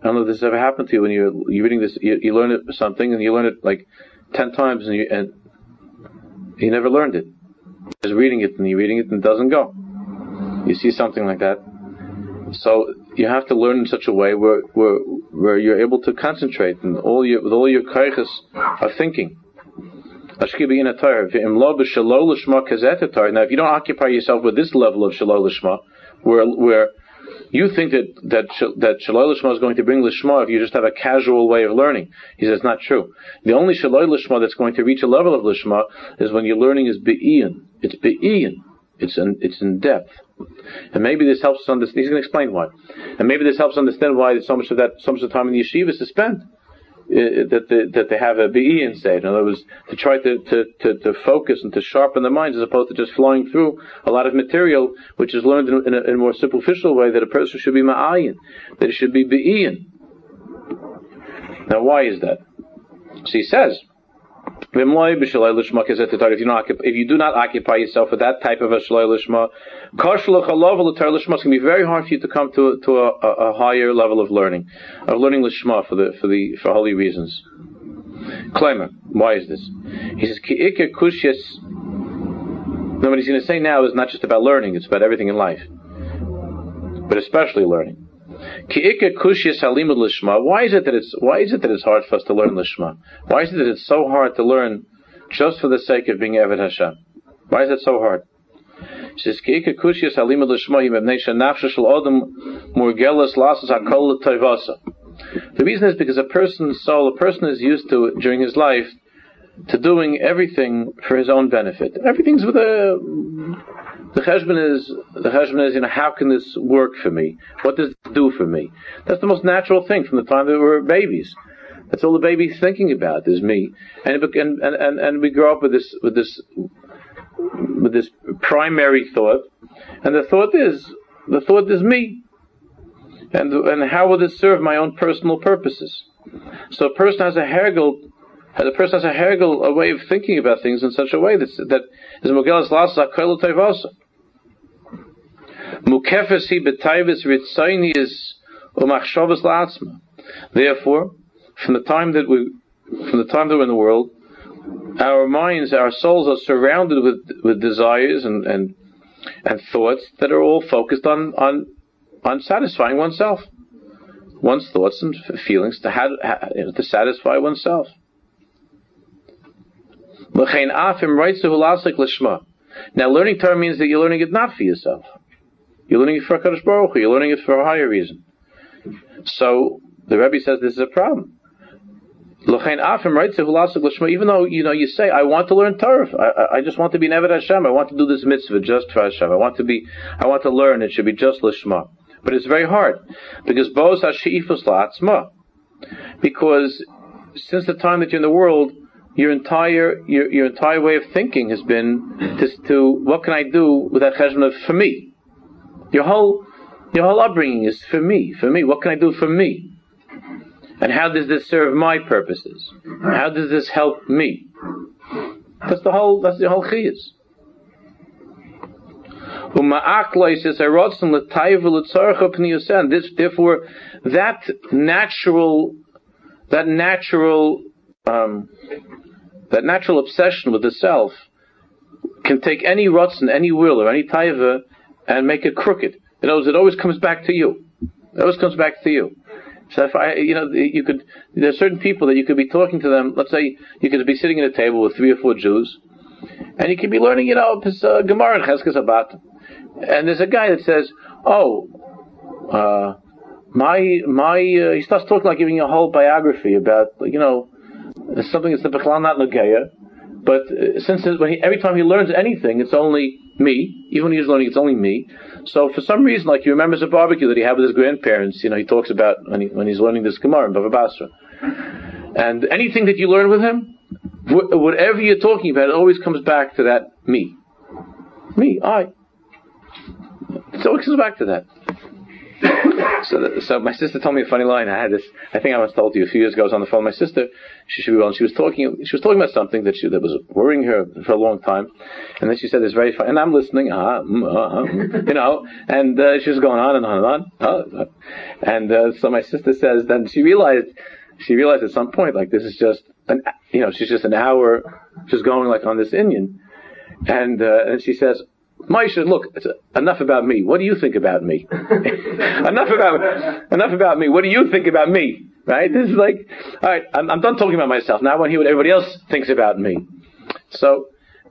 I don't know if this ever happened to you when you're, you're reading this, you, you learn it, something and you learn it like 10 times and you, and you never learned it. You're reading it and you're reading it and it doesn't go you see something like that. So you have to learn in such a way where where, where you're able to concentrate and all your with all your kaiches of thinking. Now, if you don't occupy yourself with this level of shalol lishma, where where you think that that that shalol lishma is going to bring lishma if you just have a casual way of learning, he says not true. The only shalol lishma that's going to reach a level of lishma is when your learning is be'ian. It's be'ian. It's in it's in depth. And maybe this helps us understand. He's going to explain why. And maybe this helps understand why so much of that, so much of the time in the yeshiva is spent. Uh, that they, that they have a BE state. In other words, to try to, to, to, to, focus and to sharpen the minds as opposed to just flowing through a lot of material which is learned in, a, in a, more superficial way that a person should be ma'ayin, that it should be be'iyin. Now why is that? So he says, if you, if you do not occupy yourself with that type of a lishma, going to be very hard for you to come to, to a, a, higher level of learning, of learning lishma for the for the for holy reasons. Claimer, why is this? He says ki'ika kushyas. No, what he's going to say now is not just about learning; it's about everything in life, but especially learning. Why is it that it's why is it that it's hard for us to learn lishma? Why is it that it's so hard to learn just for the sake of being Eved Hashem? Why is it so hard? Says, The reason is because a person's soul, a person is used to during his life to doing everything for his own benefit. Everything's with a the cheshbon is the cheshbon is you know how can this work for me? What does it do for me? That's the most natural thing from the time that we were babies. That's all the baby's thinking about is me, and and and and we grow up with this with this with this primary thought, and the thought is the thought is me, and and how will this serve my own personal purposes? So a person has a hergel the person has a hergel, a way of thinking about things in such a way that that is mogelas lasa koil tevasa. Mukefes betayvis ritzayni is umachshavas la'atzma. Therefore, from the time that we, from the time that we're in the world, our minds, our souls are surrounded with with desires and and and thoughts that are all focused on on on satisfying oneself, one's thoughts and feelings to have, to satisfy oneself. Now, learning Torah means that you're learning it not for yourself. You're learning it for Hakadosh Baruch Hu. You're learning it for a higher reason. So the Rebbe says this is a problem. Even though you know you say I want to learn Torah, I, I just want to be Nevid Hashem. I want to do this mitzvah just for Hashem. I want to be, I want to learn. It should be just Lishma. But it's very hard because Boz Hashiifus La'atzma. Because since the time that you're in the world, your entire your, your entire way of thinking has been to, to what can I do with that cheshbon for me. Your whole your whole upbringing is for me, for me. What can I do for me? And how does this serve my purposes? How does this help me? That's the whole. That's the whole chiyus. This, therefore, that natural, that natural, um, that natural obsession with the self can take any rotzen, any will, or any taiva, and make it crooked. In other words, it always comes back to you. It always comes back to you. So if I, you know, you could, there are certain people that you could be talking to them. Let's say you could be sitting at a table with three or four Jews, and you could be learning, you know, uh, Gemara and Cheskes and there's a guy that says, "Oh, uh, my my," uh, he starts talking like giving you a whole biography about, you know, something that's the Bechlan not Lageya, but uh, since when he, every time he learns anything, it's only me. Even when he's learning, it's only me. So for some reason, like he remembers a barbecue that he had with his grandparents. You know, he talks about when, he, when he's learning this Gemara in Bava Basra. And anything that you learn with him, wh- whatever you're talking about, it always comes back to that me. Me, I. It always comes back to that [laughs] so, so my sister told me a funny line. I had this. I think I was told you a few years ago. I was on the phone my sister. She should be well. And she was talking. She was talking about something that she that was worrying her for a long time. And then she said this very funny. And I'm listening. Uh, uh, you know. And uh, she was going on and on and on. Uh, and uh, so my sister says. Then she realized. She realized at some point like this is just an. You know, she's just an hour just going like on this Indian. And uh, and she says, Moshe, look, enough about me. What do you think about me? [laughs] enough about enough about me. What do you think about me? Right? This is like, all right. I'm, I'm done talking about myself. Now I want to hear what everybody else thinks about me. So,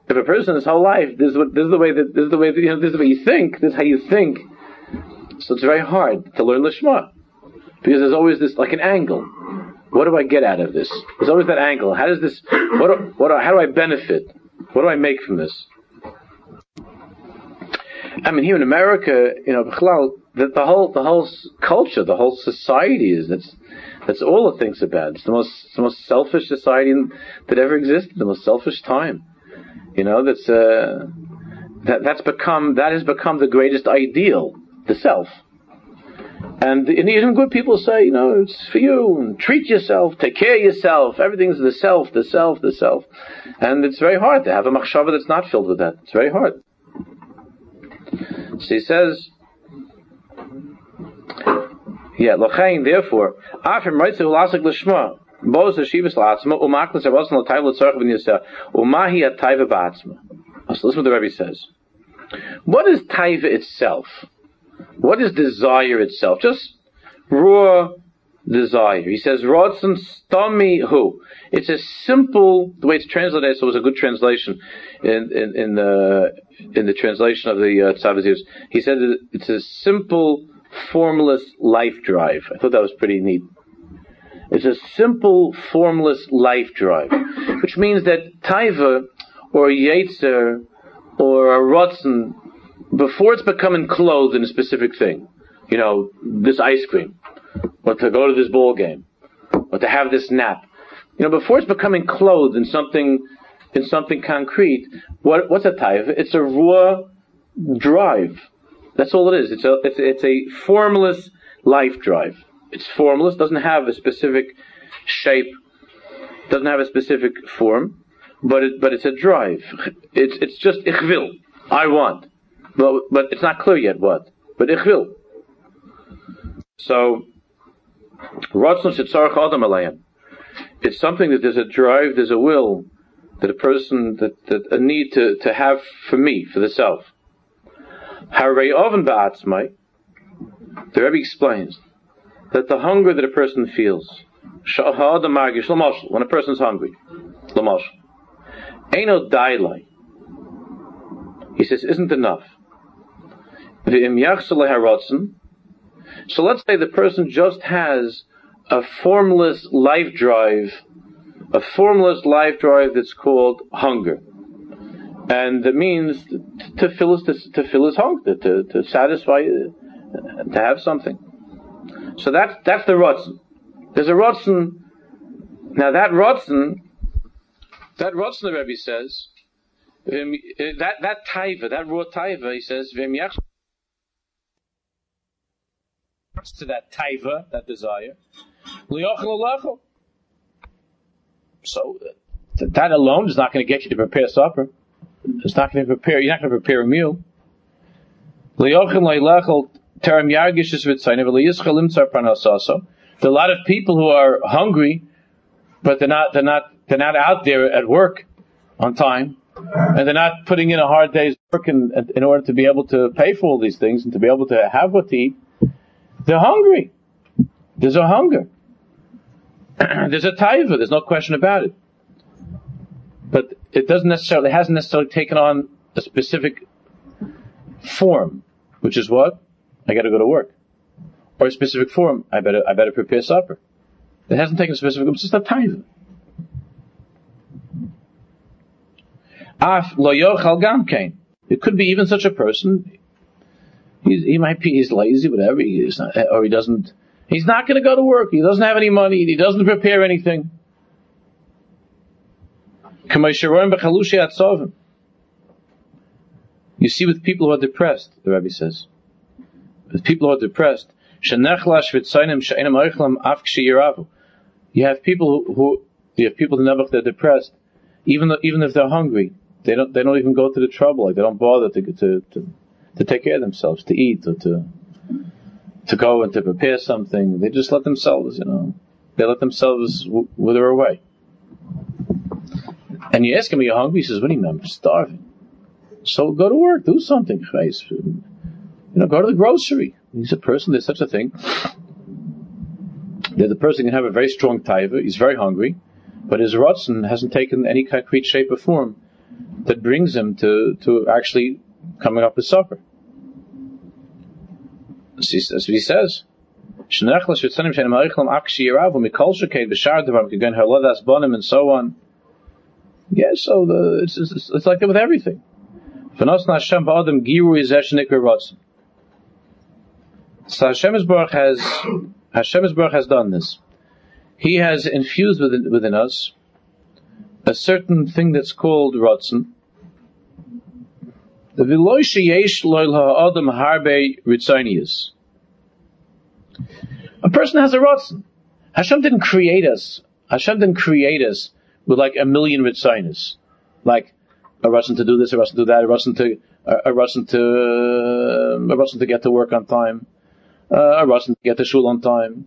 if a person his whole life, this is, what, this is the way that this is the way that, you know, this is the way you think. This is how you think. So it's very hard to learn lishma because there's always this like an angle. What do I get out of this? There's always that angle. How does this? What? Do, what? Do, how do I benefit? What do I make from this? I mean, here in America, you know, the, the whole the whole culture, the whole society is that's that's all it thinks about. It's the most the most selfish society that ever existed, the most selfish time. You know, that's uh, that that's become that has become the greatest ideal, the self. And, and even good people say, you know, it's for you. Treat yourself, take care of yourself. Everything's the self, the self, the self. And it's very hard to have a machshava that's not filled with that. It's very hard. So he says, yeah, lochain, therefore, afim writes to lasik l'shma, both the shivas la'atzma, umaklis avosn l'tayv l'tzorch v'nyaseh, umahi. So listen what the Rebbe says. What is taiva itself? What is desire itself? Just raw desire. He says, Rodson stami hu. It's a simple, the way it's translated, so it was a good translation in, in, in the, in the translation of the uh, Tzavazirs. He said it's a simple, formless life drive. I thought that was pretty neat. It's a simple, formless life drive, which means that taiva, or yetzer, or a rotzen, before it's becoming clothed in a specific thing, you know, this ice cream, or to go to this ball game, or to have this nap. You know, before it's becoming clothed in something, in something concrete, what, what's a taiva? It's a raw drive. That's all it is. It's a, it's, it's a formless life drive. It's formless, doesn't have a specific shape, doesn't have a specific form, but it, but it's a drive. It's, it's just ich will. I want. But, but it's not clear yet what. But ich will. So, it's something that there's a drive, there's a will that a person, that, that a need to, to have for me, for the self. Harei oven ba'atzmai, the Rebbe explains that the hunger that a person feels, when a person is hungry, Eino dailai. He says, isn't enough. So let's say the person just has a formless life drive, a formless life drive that's called hunger. And that means to fill his, to, fill his hunger, to, to satisfy, to have something. So that's, that's the rotzen. There's a rotzen. Now that rotzen, that rotzen the Rebbe says, eh, that, that taiva, that raw taiva, he says, to that taiva, that desire. So that alone is not going to get you to prepare supper. It's not going to prepare. You're not going to prepare a meal. There are a lot of people who are hungry, but they're not. They're not. They're not out there at work on time, and they're not putting in a hard day's work in, in order to be able to pay for all these things and to be able to have what to eat. They're hungry. There's a hunger. [clears throat] There's a taiva. There's no question about it. But it doesn't necessarily, it hasn't necessarily taken on a specific form, which is what? I gotta go to work. Or a specific form, I better, I better prepare supper. It hasn't taken a specific, it's just a taiva. Af lo yochal gam It could be even such a person He's, he might be, he's lazy, whatever, he's not, or he doesn't, he's not going to go to work, he doesn't have any money, he doesn't prepare anything. You see with people who are depressed, the Rabbi says. With people who are depressed, you have people who, who you have people who they're depressed, even though, even if they're hungry, they don't they don't even go to the trouble, like they don't bother to to, to to take care of themselves, to eat or to to go and to prepare something. They just let themselves, you know, they let themselves wither away. And you ask him, "Are you hungry?" He says, "What do you mean? I'm starving." So go to work, do something. You know, go to the grocery. He's a person. There's such a thing. That the person can have a very strong taiva. He's very hungry, but his rotzen hasn't taken any concrete shape or form that brings him to to actually coming up with supper. That's what he says. And so on. Yeah, so the, it's, it's, it's like that with everything. So Hashem Baruch has Hashem has done this. He has infused within, within us a certain thing that's called Ratzon, a person has a rotzen. Hashem didn't create us. Hashem didn't create us with like a million ritzainis. Like a rotzen to do this, a rotzen to do that, a rotzen to a rotzen to a rotzen to get to work on time, uh, a rotzen to get to shul on time,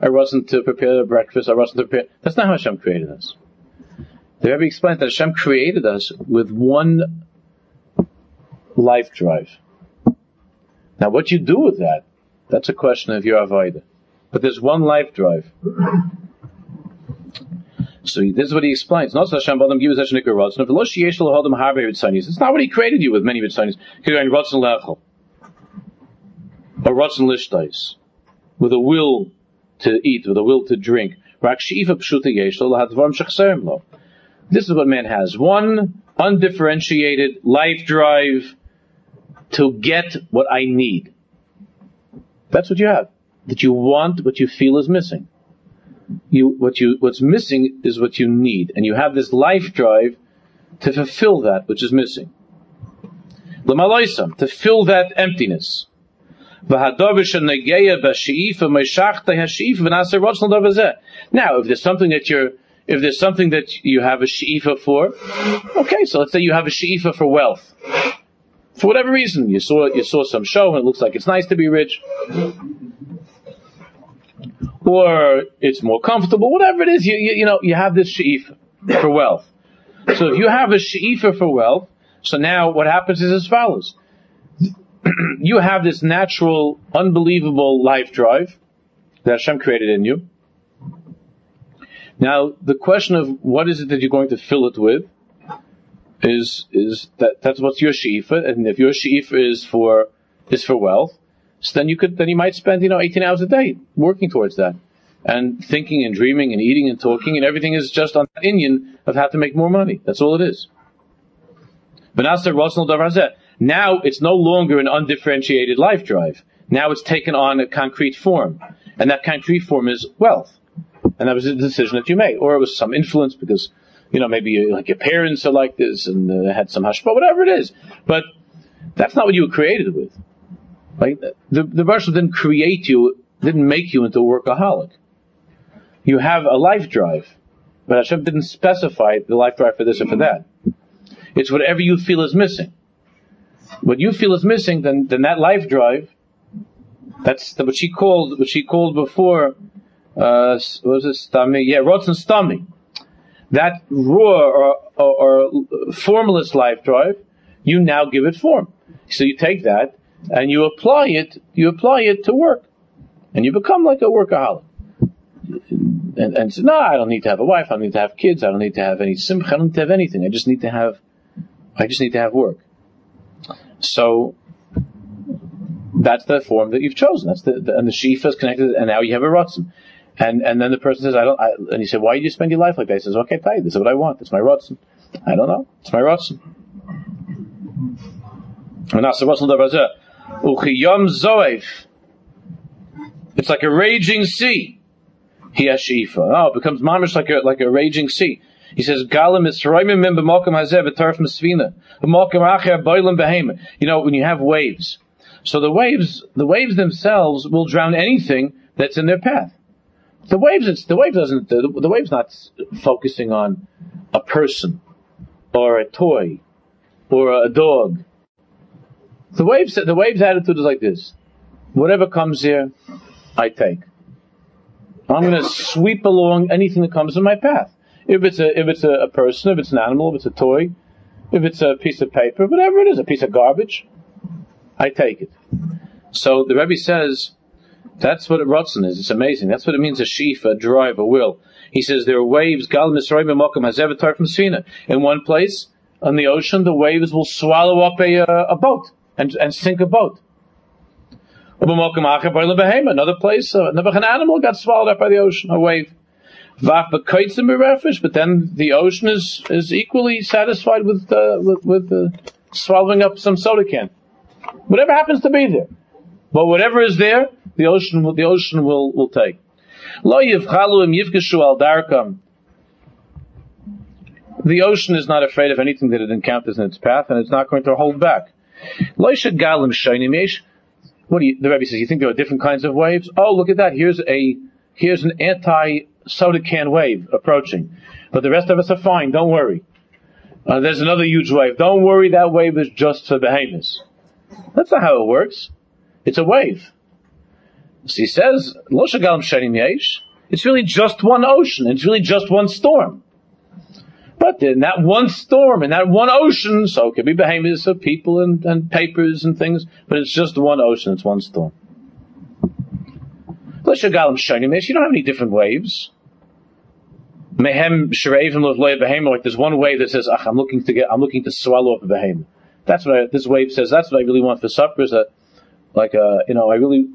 a rotzen to prepare breakfast, a rotzen to prepare. That's not how Hashem created us. The Rebbe explained that Hashem created us with one life drive. Now, what you do with that, that's a question of your avodah. But there's one life drive. So this is what he explains. Not Hashem Badam gives Hashem Nikar It's not what he created you with many Ritzanis. Rotzen Lechel. Or Rotzen Lishtais. With a will to eat, with a will to drink. This is what man has. One undifferentiated life drive to get what I need. That's what you have. That you want what you feel is missing. You, what you, what's missing is what you need. And you have this life drive to fulfill that which is missing. to fill that emptiness. Now, if there's something that you're, if there's something that you have a she'ifa for, okay, so let's say you have a she'ifa for wealth for whatever reason, you saw you saw some show and it looks like it's nice to be rich, or it's more comfortable. Whatever it is, you you, you know you have this she'if for wealth. So if you have a she'ifa for wealth, so now what happens is as follows. [clears throat] you have this natural, unbelievable life drive that Hashem created in you. Now, the question of what is it that you're going to fill it with is is that that's what's your she'ifa, and if your she'ifa is for is for wealth, so then you could then you might spend you know 18 hours a day working towards that, and thinking and dreaming and eating and talking and everything is just on the Indian of how to make more money. That's all it is. Now it's no longer an undifferentiated life drive. Now it's taken on a concrete form, and that concrete form is wealth, and that was a decision that you made, or it was some influence because you know, maybe like your parents are like this and uh, had some hashpa, whatever it is. But that's not what you were created with. Right? The, the Baruch didn't create you, didn't make you into a workaholic. You have a life drive, but Hashem didn't specify the life drive for this or for that. It's whatever you feel is missing. What you feel is missing, then, then that life drive, that's the, what she called, what she called before, uh, what was it, stomach? Yeah, Rotzen stomach that raw or, or, or formless life drive, you now give it form. So you take that and you apply it, you apply it to work. And you become like a workaholic. And, and say, no, I don't need to have a wife, I don't need to have kids, I don't need to have any simcha, I don't need to have anything. I just need to have, I just need to have work. So, that's the form that you've chosen. That's the, the and the shifa is connected, and now you have a ratzon. And and then the person says, I don't. I, and he said, Why do you spend your life like that? He says, Okay, pay. This is what I want. It's my rotzen. I don't know. It's my rotzen. It's like a raging sea. He has shifa. Oh, it becomes mamish like a like a raging sea. He says, Galim is b'mokim hazeh v'tarf mesvina b'mokim acher boilim. You know, when you have waves, so the waves, the waves themselves will drown anything that's in their path. The waves, it's, the wave doesn't, the, the wave's not focusing on a person or a toy or a dog. The waves, the wave's attitude is like this. Whatever comes here, I take. I'm going to sweep along anything that comes in my path. If it's a, if it's a, a, person, if it's an animal, if it's a toy, if it's a piece of paper, whatever it is, a piece of garbage, I take it. So the Rebbe says, that's what a rotzen is. It's amazing. That's what it means a sheaf, a drive, a will. He says there are waves, gal misraim mokum hazevatar from Sina. In one place, on the ocean, the waves will swallow up a, uh, a boat and, and sink a boat. Another place, uh, an animal got swallowed up by the ocean, a wave. But then the ocean is, is equally satisfied with, uh, with, with uh, swallowing up some soda can. Whatever happens to be there. But whatever is there, the ocean the ocean will, will take. Lo yivchalu im yivkeshu al darkam. The ocean is not afraid of anything that it encounters in its path, and it's not going to hold back. Lo galim shaynim yesh. What do you, the Rebbe says, you think there are different kinds of waves? Oh, look at that. Here's a, here's an anti-soda can wave approaching. But the rest of us are fine. Don't worry. Uh, there's another huge wave. Don't worry. That wave is just for behemoths. That's not how it works. It's a wave. So he says. It's really just one ocean. It's really just one storm. But in that one storm, in that one ocean, so it could be behemoths of people and, and papers and things, but it's just one ocean, it's one storm. You don't have any different waves. Mehem Sharevim Loy Behemoth, like there's one wave that says, Ach, I'm looking to get, I'm looking to swallow up a behemoth. That's what I, this wave says, that's what I really want for supper, is that, like, uh, you know, I really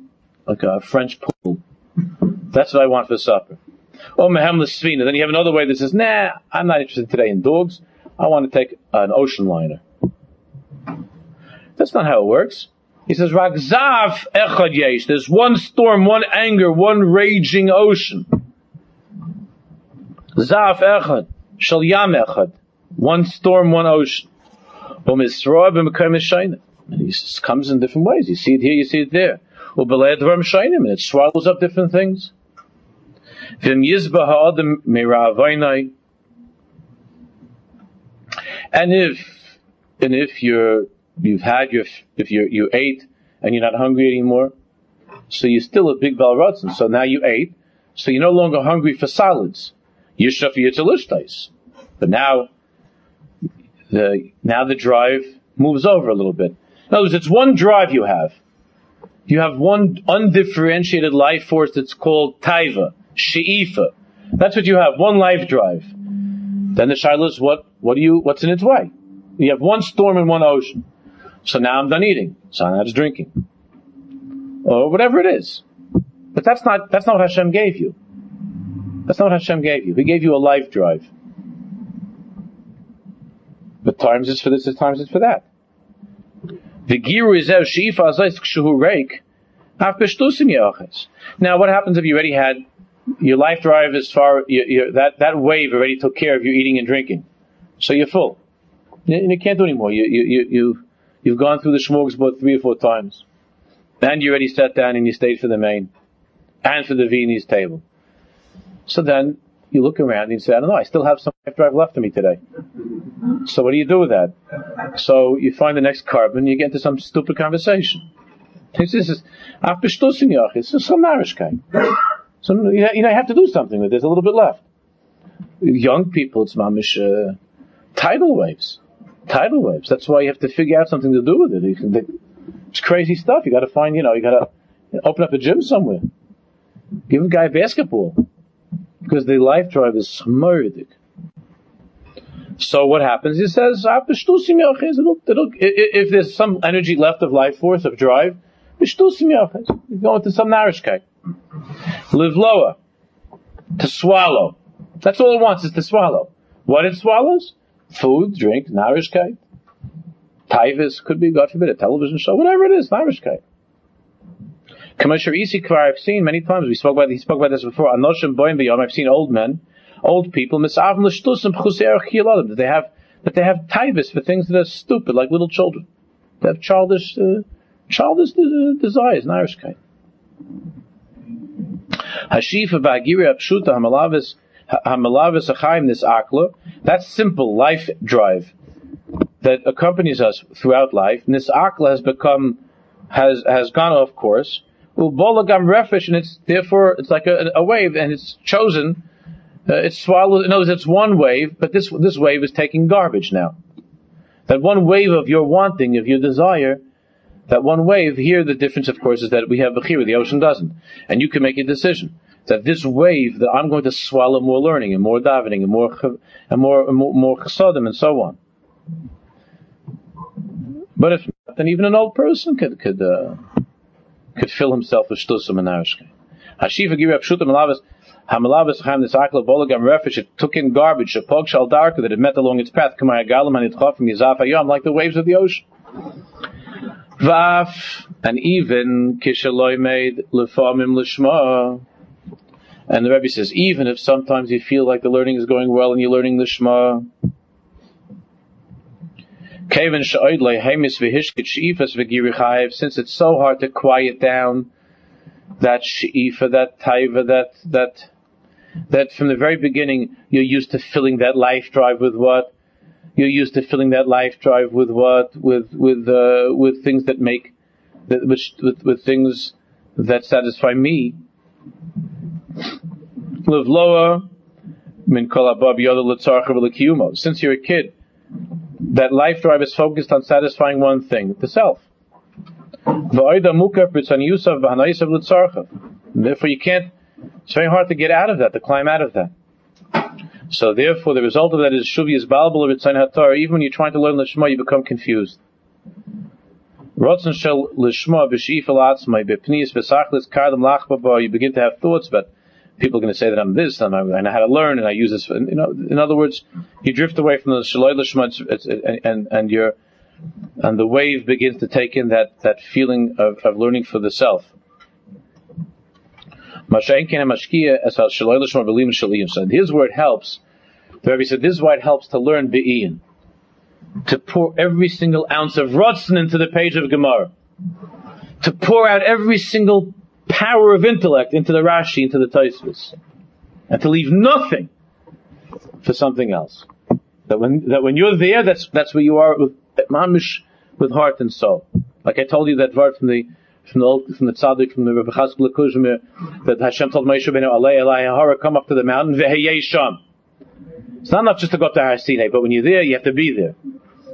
like a French pool. That's what I want for supper. Oh, Mehem Svina. Then you have another way that says, nah, I'm not interested today in dogs. I want to take an ocean liner. That's not how it works. He says, Ragzav echad yesh. There's one storm, one anger, one raging ocean. Zav echad. Shal yam echad. One storm, one ocean. And he comes in different ways. You see it here, you see it there and it swallows up different things. And if and if you're you've had your if you you ate and you're not hungry anymore, so you're still a big balrotzen. So now you ate, so you're no longer hungry for solids. You're shafiyat But now the now the drive moves over a little bit. In other words, it's one drive you have. You have one undifferentiated life force that's called taiva, she'ifa. That's what you have, one life drive. Then the shaila is what, what do you, what's in its way? You have one storm and one ocean. So now I'm done eating. So now I'm just drinking. Or whatever it is. But that's not, that's not what Hashem gave you. That's not what Hashem gave you. He gave you a life drive. But times it's for this, times it's for that. Shifa. Now, what happens if you already had your life drive as far you, you, that that wave already took care of you eating and drinking, so you're full. You, you can't do anymore. You you you you you've gone through the smorgasbord three or four times, and you already sat down and you stayed for the main, and for the Viennese table. So then you look around and you say, I don't know, I still have some life drive left of me today. So what do you do with that? So you find the next carbon, you get into some stupid conversation. This is after shtusim It's just some narishkeit. So you know, you have to do something with it. There's a little bit left. Young people, it's mamish uh, tidal waves. Tidal waves. That's why you have to figure out something to do with it. It's crazy stuff. You got to find, you know, you got to open up a gym somewhere. Give a guy basketball because the life drive is smurdik. So what happens? He says, if there's some energy left of life force, of drive, you go into some narishkeit. Live lower. To swallow. That's all it wants is to swallow. What it swallows? Food, drink, narishkeit. Taivas could be, God forbid, a television show, whatever it is, narishkeit. I've seen many times, we spoke about, he spoke about this before, Anoshim Boim I've seen old men, old people, that they have, that they have taibis for things that are stupid, like little children. They have childish, uh, childish uh, desires, Narishkeit. Hashifa Ba'agiri Apshuta Hamalavis, Hamalavis Achaim this Akla, that simple life drive that accompanies us throughout life, this Akla has become, has, has gone off course, Ubolagam refish, and it's therefore it's like a, a wave, and it's chosen. Uh, it's swallowed. In other words, it's one wave, but this this wave is taking garbage now. That one wave of your wanting, of your desire, that one wave. Here, the difference, of course, is that we have Bechira, the ocean doesn't, and you can make a decision that this wave that I'm going to swallow more learning and more davening and more and more and more, more chasadim and so on. But if not, then even an old person could could. Uh, could fill himself with shtusim and narishke. Hashiva giri apshutim malavis hamalavis chaim nisakla bolagam refish. It took in garbage. A pog shal darker that it met along its path. Kamay galam and itchaf from yizaf ayom like the waves of the ocean. Vaf and even kishaloi made lefamim lishma. And the Rebbe says, even if sometimes you feel like the learning is going well and you're learning the Shema, since it's so hard to quiet down that she'ifa, that taiva, that, that, that from the very beginning you're used to filling that life drive with what? You're used to filling that life drive with what? With, with, uh, with things that make, that, with, with, with things that satisfy me. Live lower, since you're a kid, that life drive is focused on satisfying one thing, the self. Therefore you can't, it's very hard to get out of that, to climb out of that. So therefore the result of that is Shuvi is Balbal of Hatar, even when you're trying to learn Lishma, you become confused. you begin to have thoughts about people are going to say that I'm this, and I know how to learn, and I use this. You know, in other words, you drift away from the shaloi l'shma, and and you're and the wave begins to take in that that feeling of, of learning for the self. So where it helps. The Rebbe said, this is why it helps to learn be'in. To pour every single ounce of rotzen into the page of Gemara. To pour out every single power of intellect into the Rashi, into the Taisvis, and to leave nothing for something else. That when that when you're there, that's that's where you are with mamish, with heart and soul. Like I told you that word from the from the from the tzaddik from the Rebbe Chaskel Kuzmir that Hashem told Moshe Rabbeinu Alei Alei Hara come up to the mountain veheyesham. It's not enough just to go up to Har Sinai, but when you're there, you have to be there.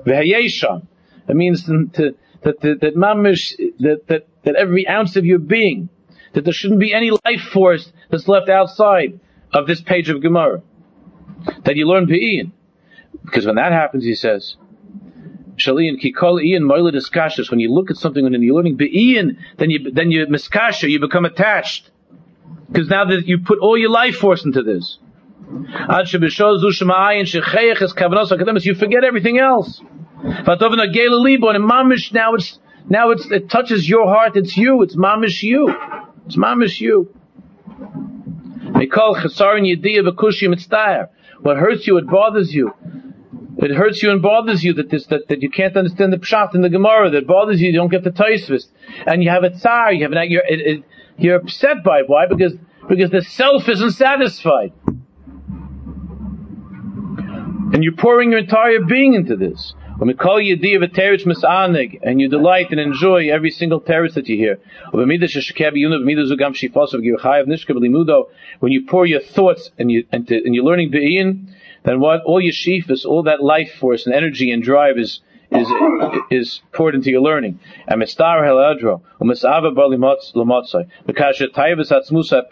Veheyesham. It means to, to that that, that mamish that, that that every ounce of your being, that there shouldn't be any life force that's left outside of this page of Gemara. That you learn be'in. Because when that happens, he says, Shalian kikol ian moila diskashas. When you look at something and you're learning be'in, then you then you miskasha, you become attached. Because now that you put all your life force into this. You forget everything else. Now it's now it's it touches your heart. It's you. It's mamish you. It's mamish you. What hurts you, it bothers you. It hurts you and bothers you that this that, that you can't understand the pshat in the Gemara. That bothers you. You don't get the taisvist, and you have a tsar. You have an, you're it, it, you're upset by it. Why? Because because the self isn't satisfied. And you're pouring your entire being into this. And you delight and enjoy every single teretz that you hear. When you pour your thoughts and you and, to, and you're learning be'in, then what all your shifas, all that life force and energy and drive is is is poured into your learning. And mistar heladro, because taivas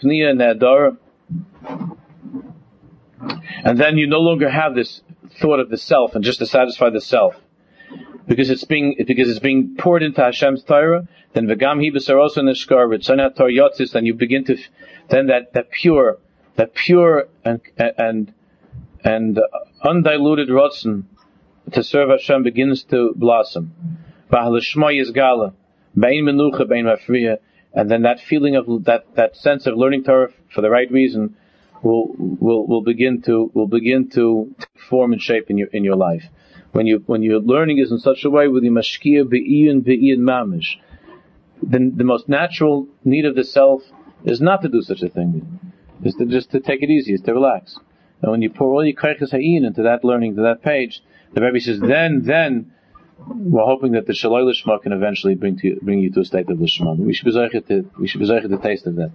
pnia nedara. And then you no longer have this thought of the self and just to satisfy the self. Because it's being, because it's being poured into Hashem's Torah, then v'gam hi b'sarosa neshkar v'tzonat tor then you begin to, then that, that pure, that pure and, and, and undiluted rotzen to serve Hashem begins to blossom. V'halashma yizgala, bein menucha, bein mafriya, and then that feeling of, that, that sense of learning Torah for the right reason, will will will begin to will begin to form and shape in your in your life. When you when your learning is in such a way with the mashkia be'iyin be'iyin mamish, then the most natural need of the self is not to do such a thing. Is to just to take it easy, is to relax. And when you pour all your kaiches ha'in into that learning, to that page, the Rebbe says, then, then, we're hoping that the shaloi lishma can eventually bring to you, bring you to a state of lishma. We should be to, we should be to taste of that.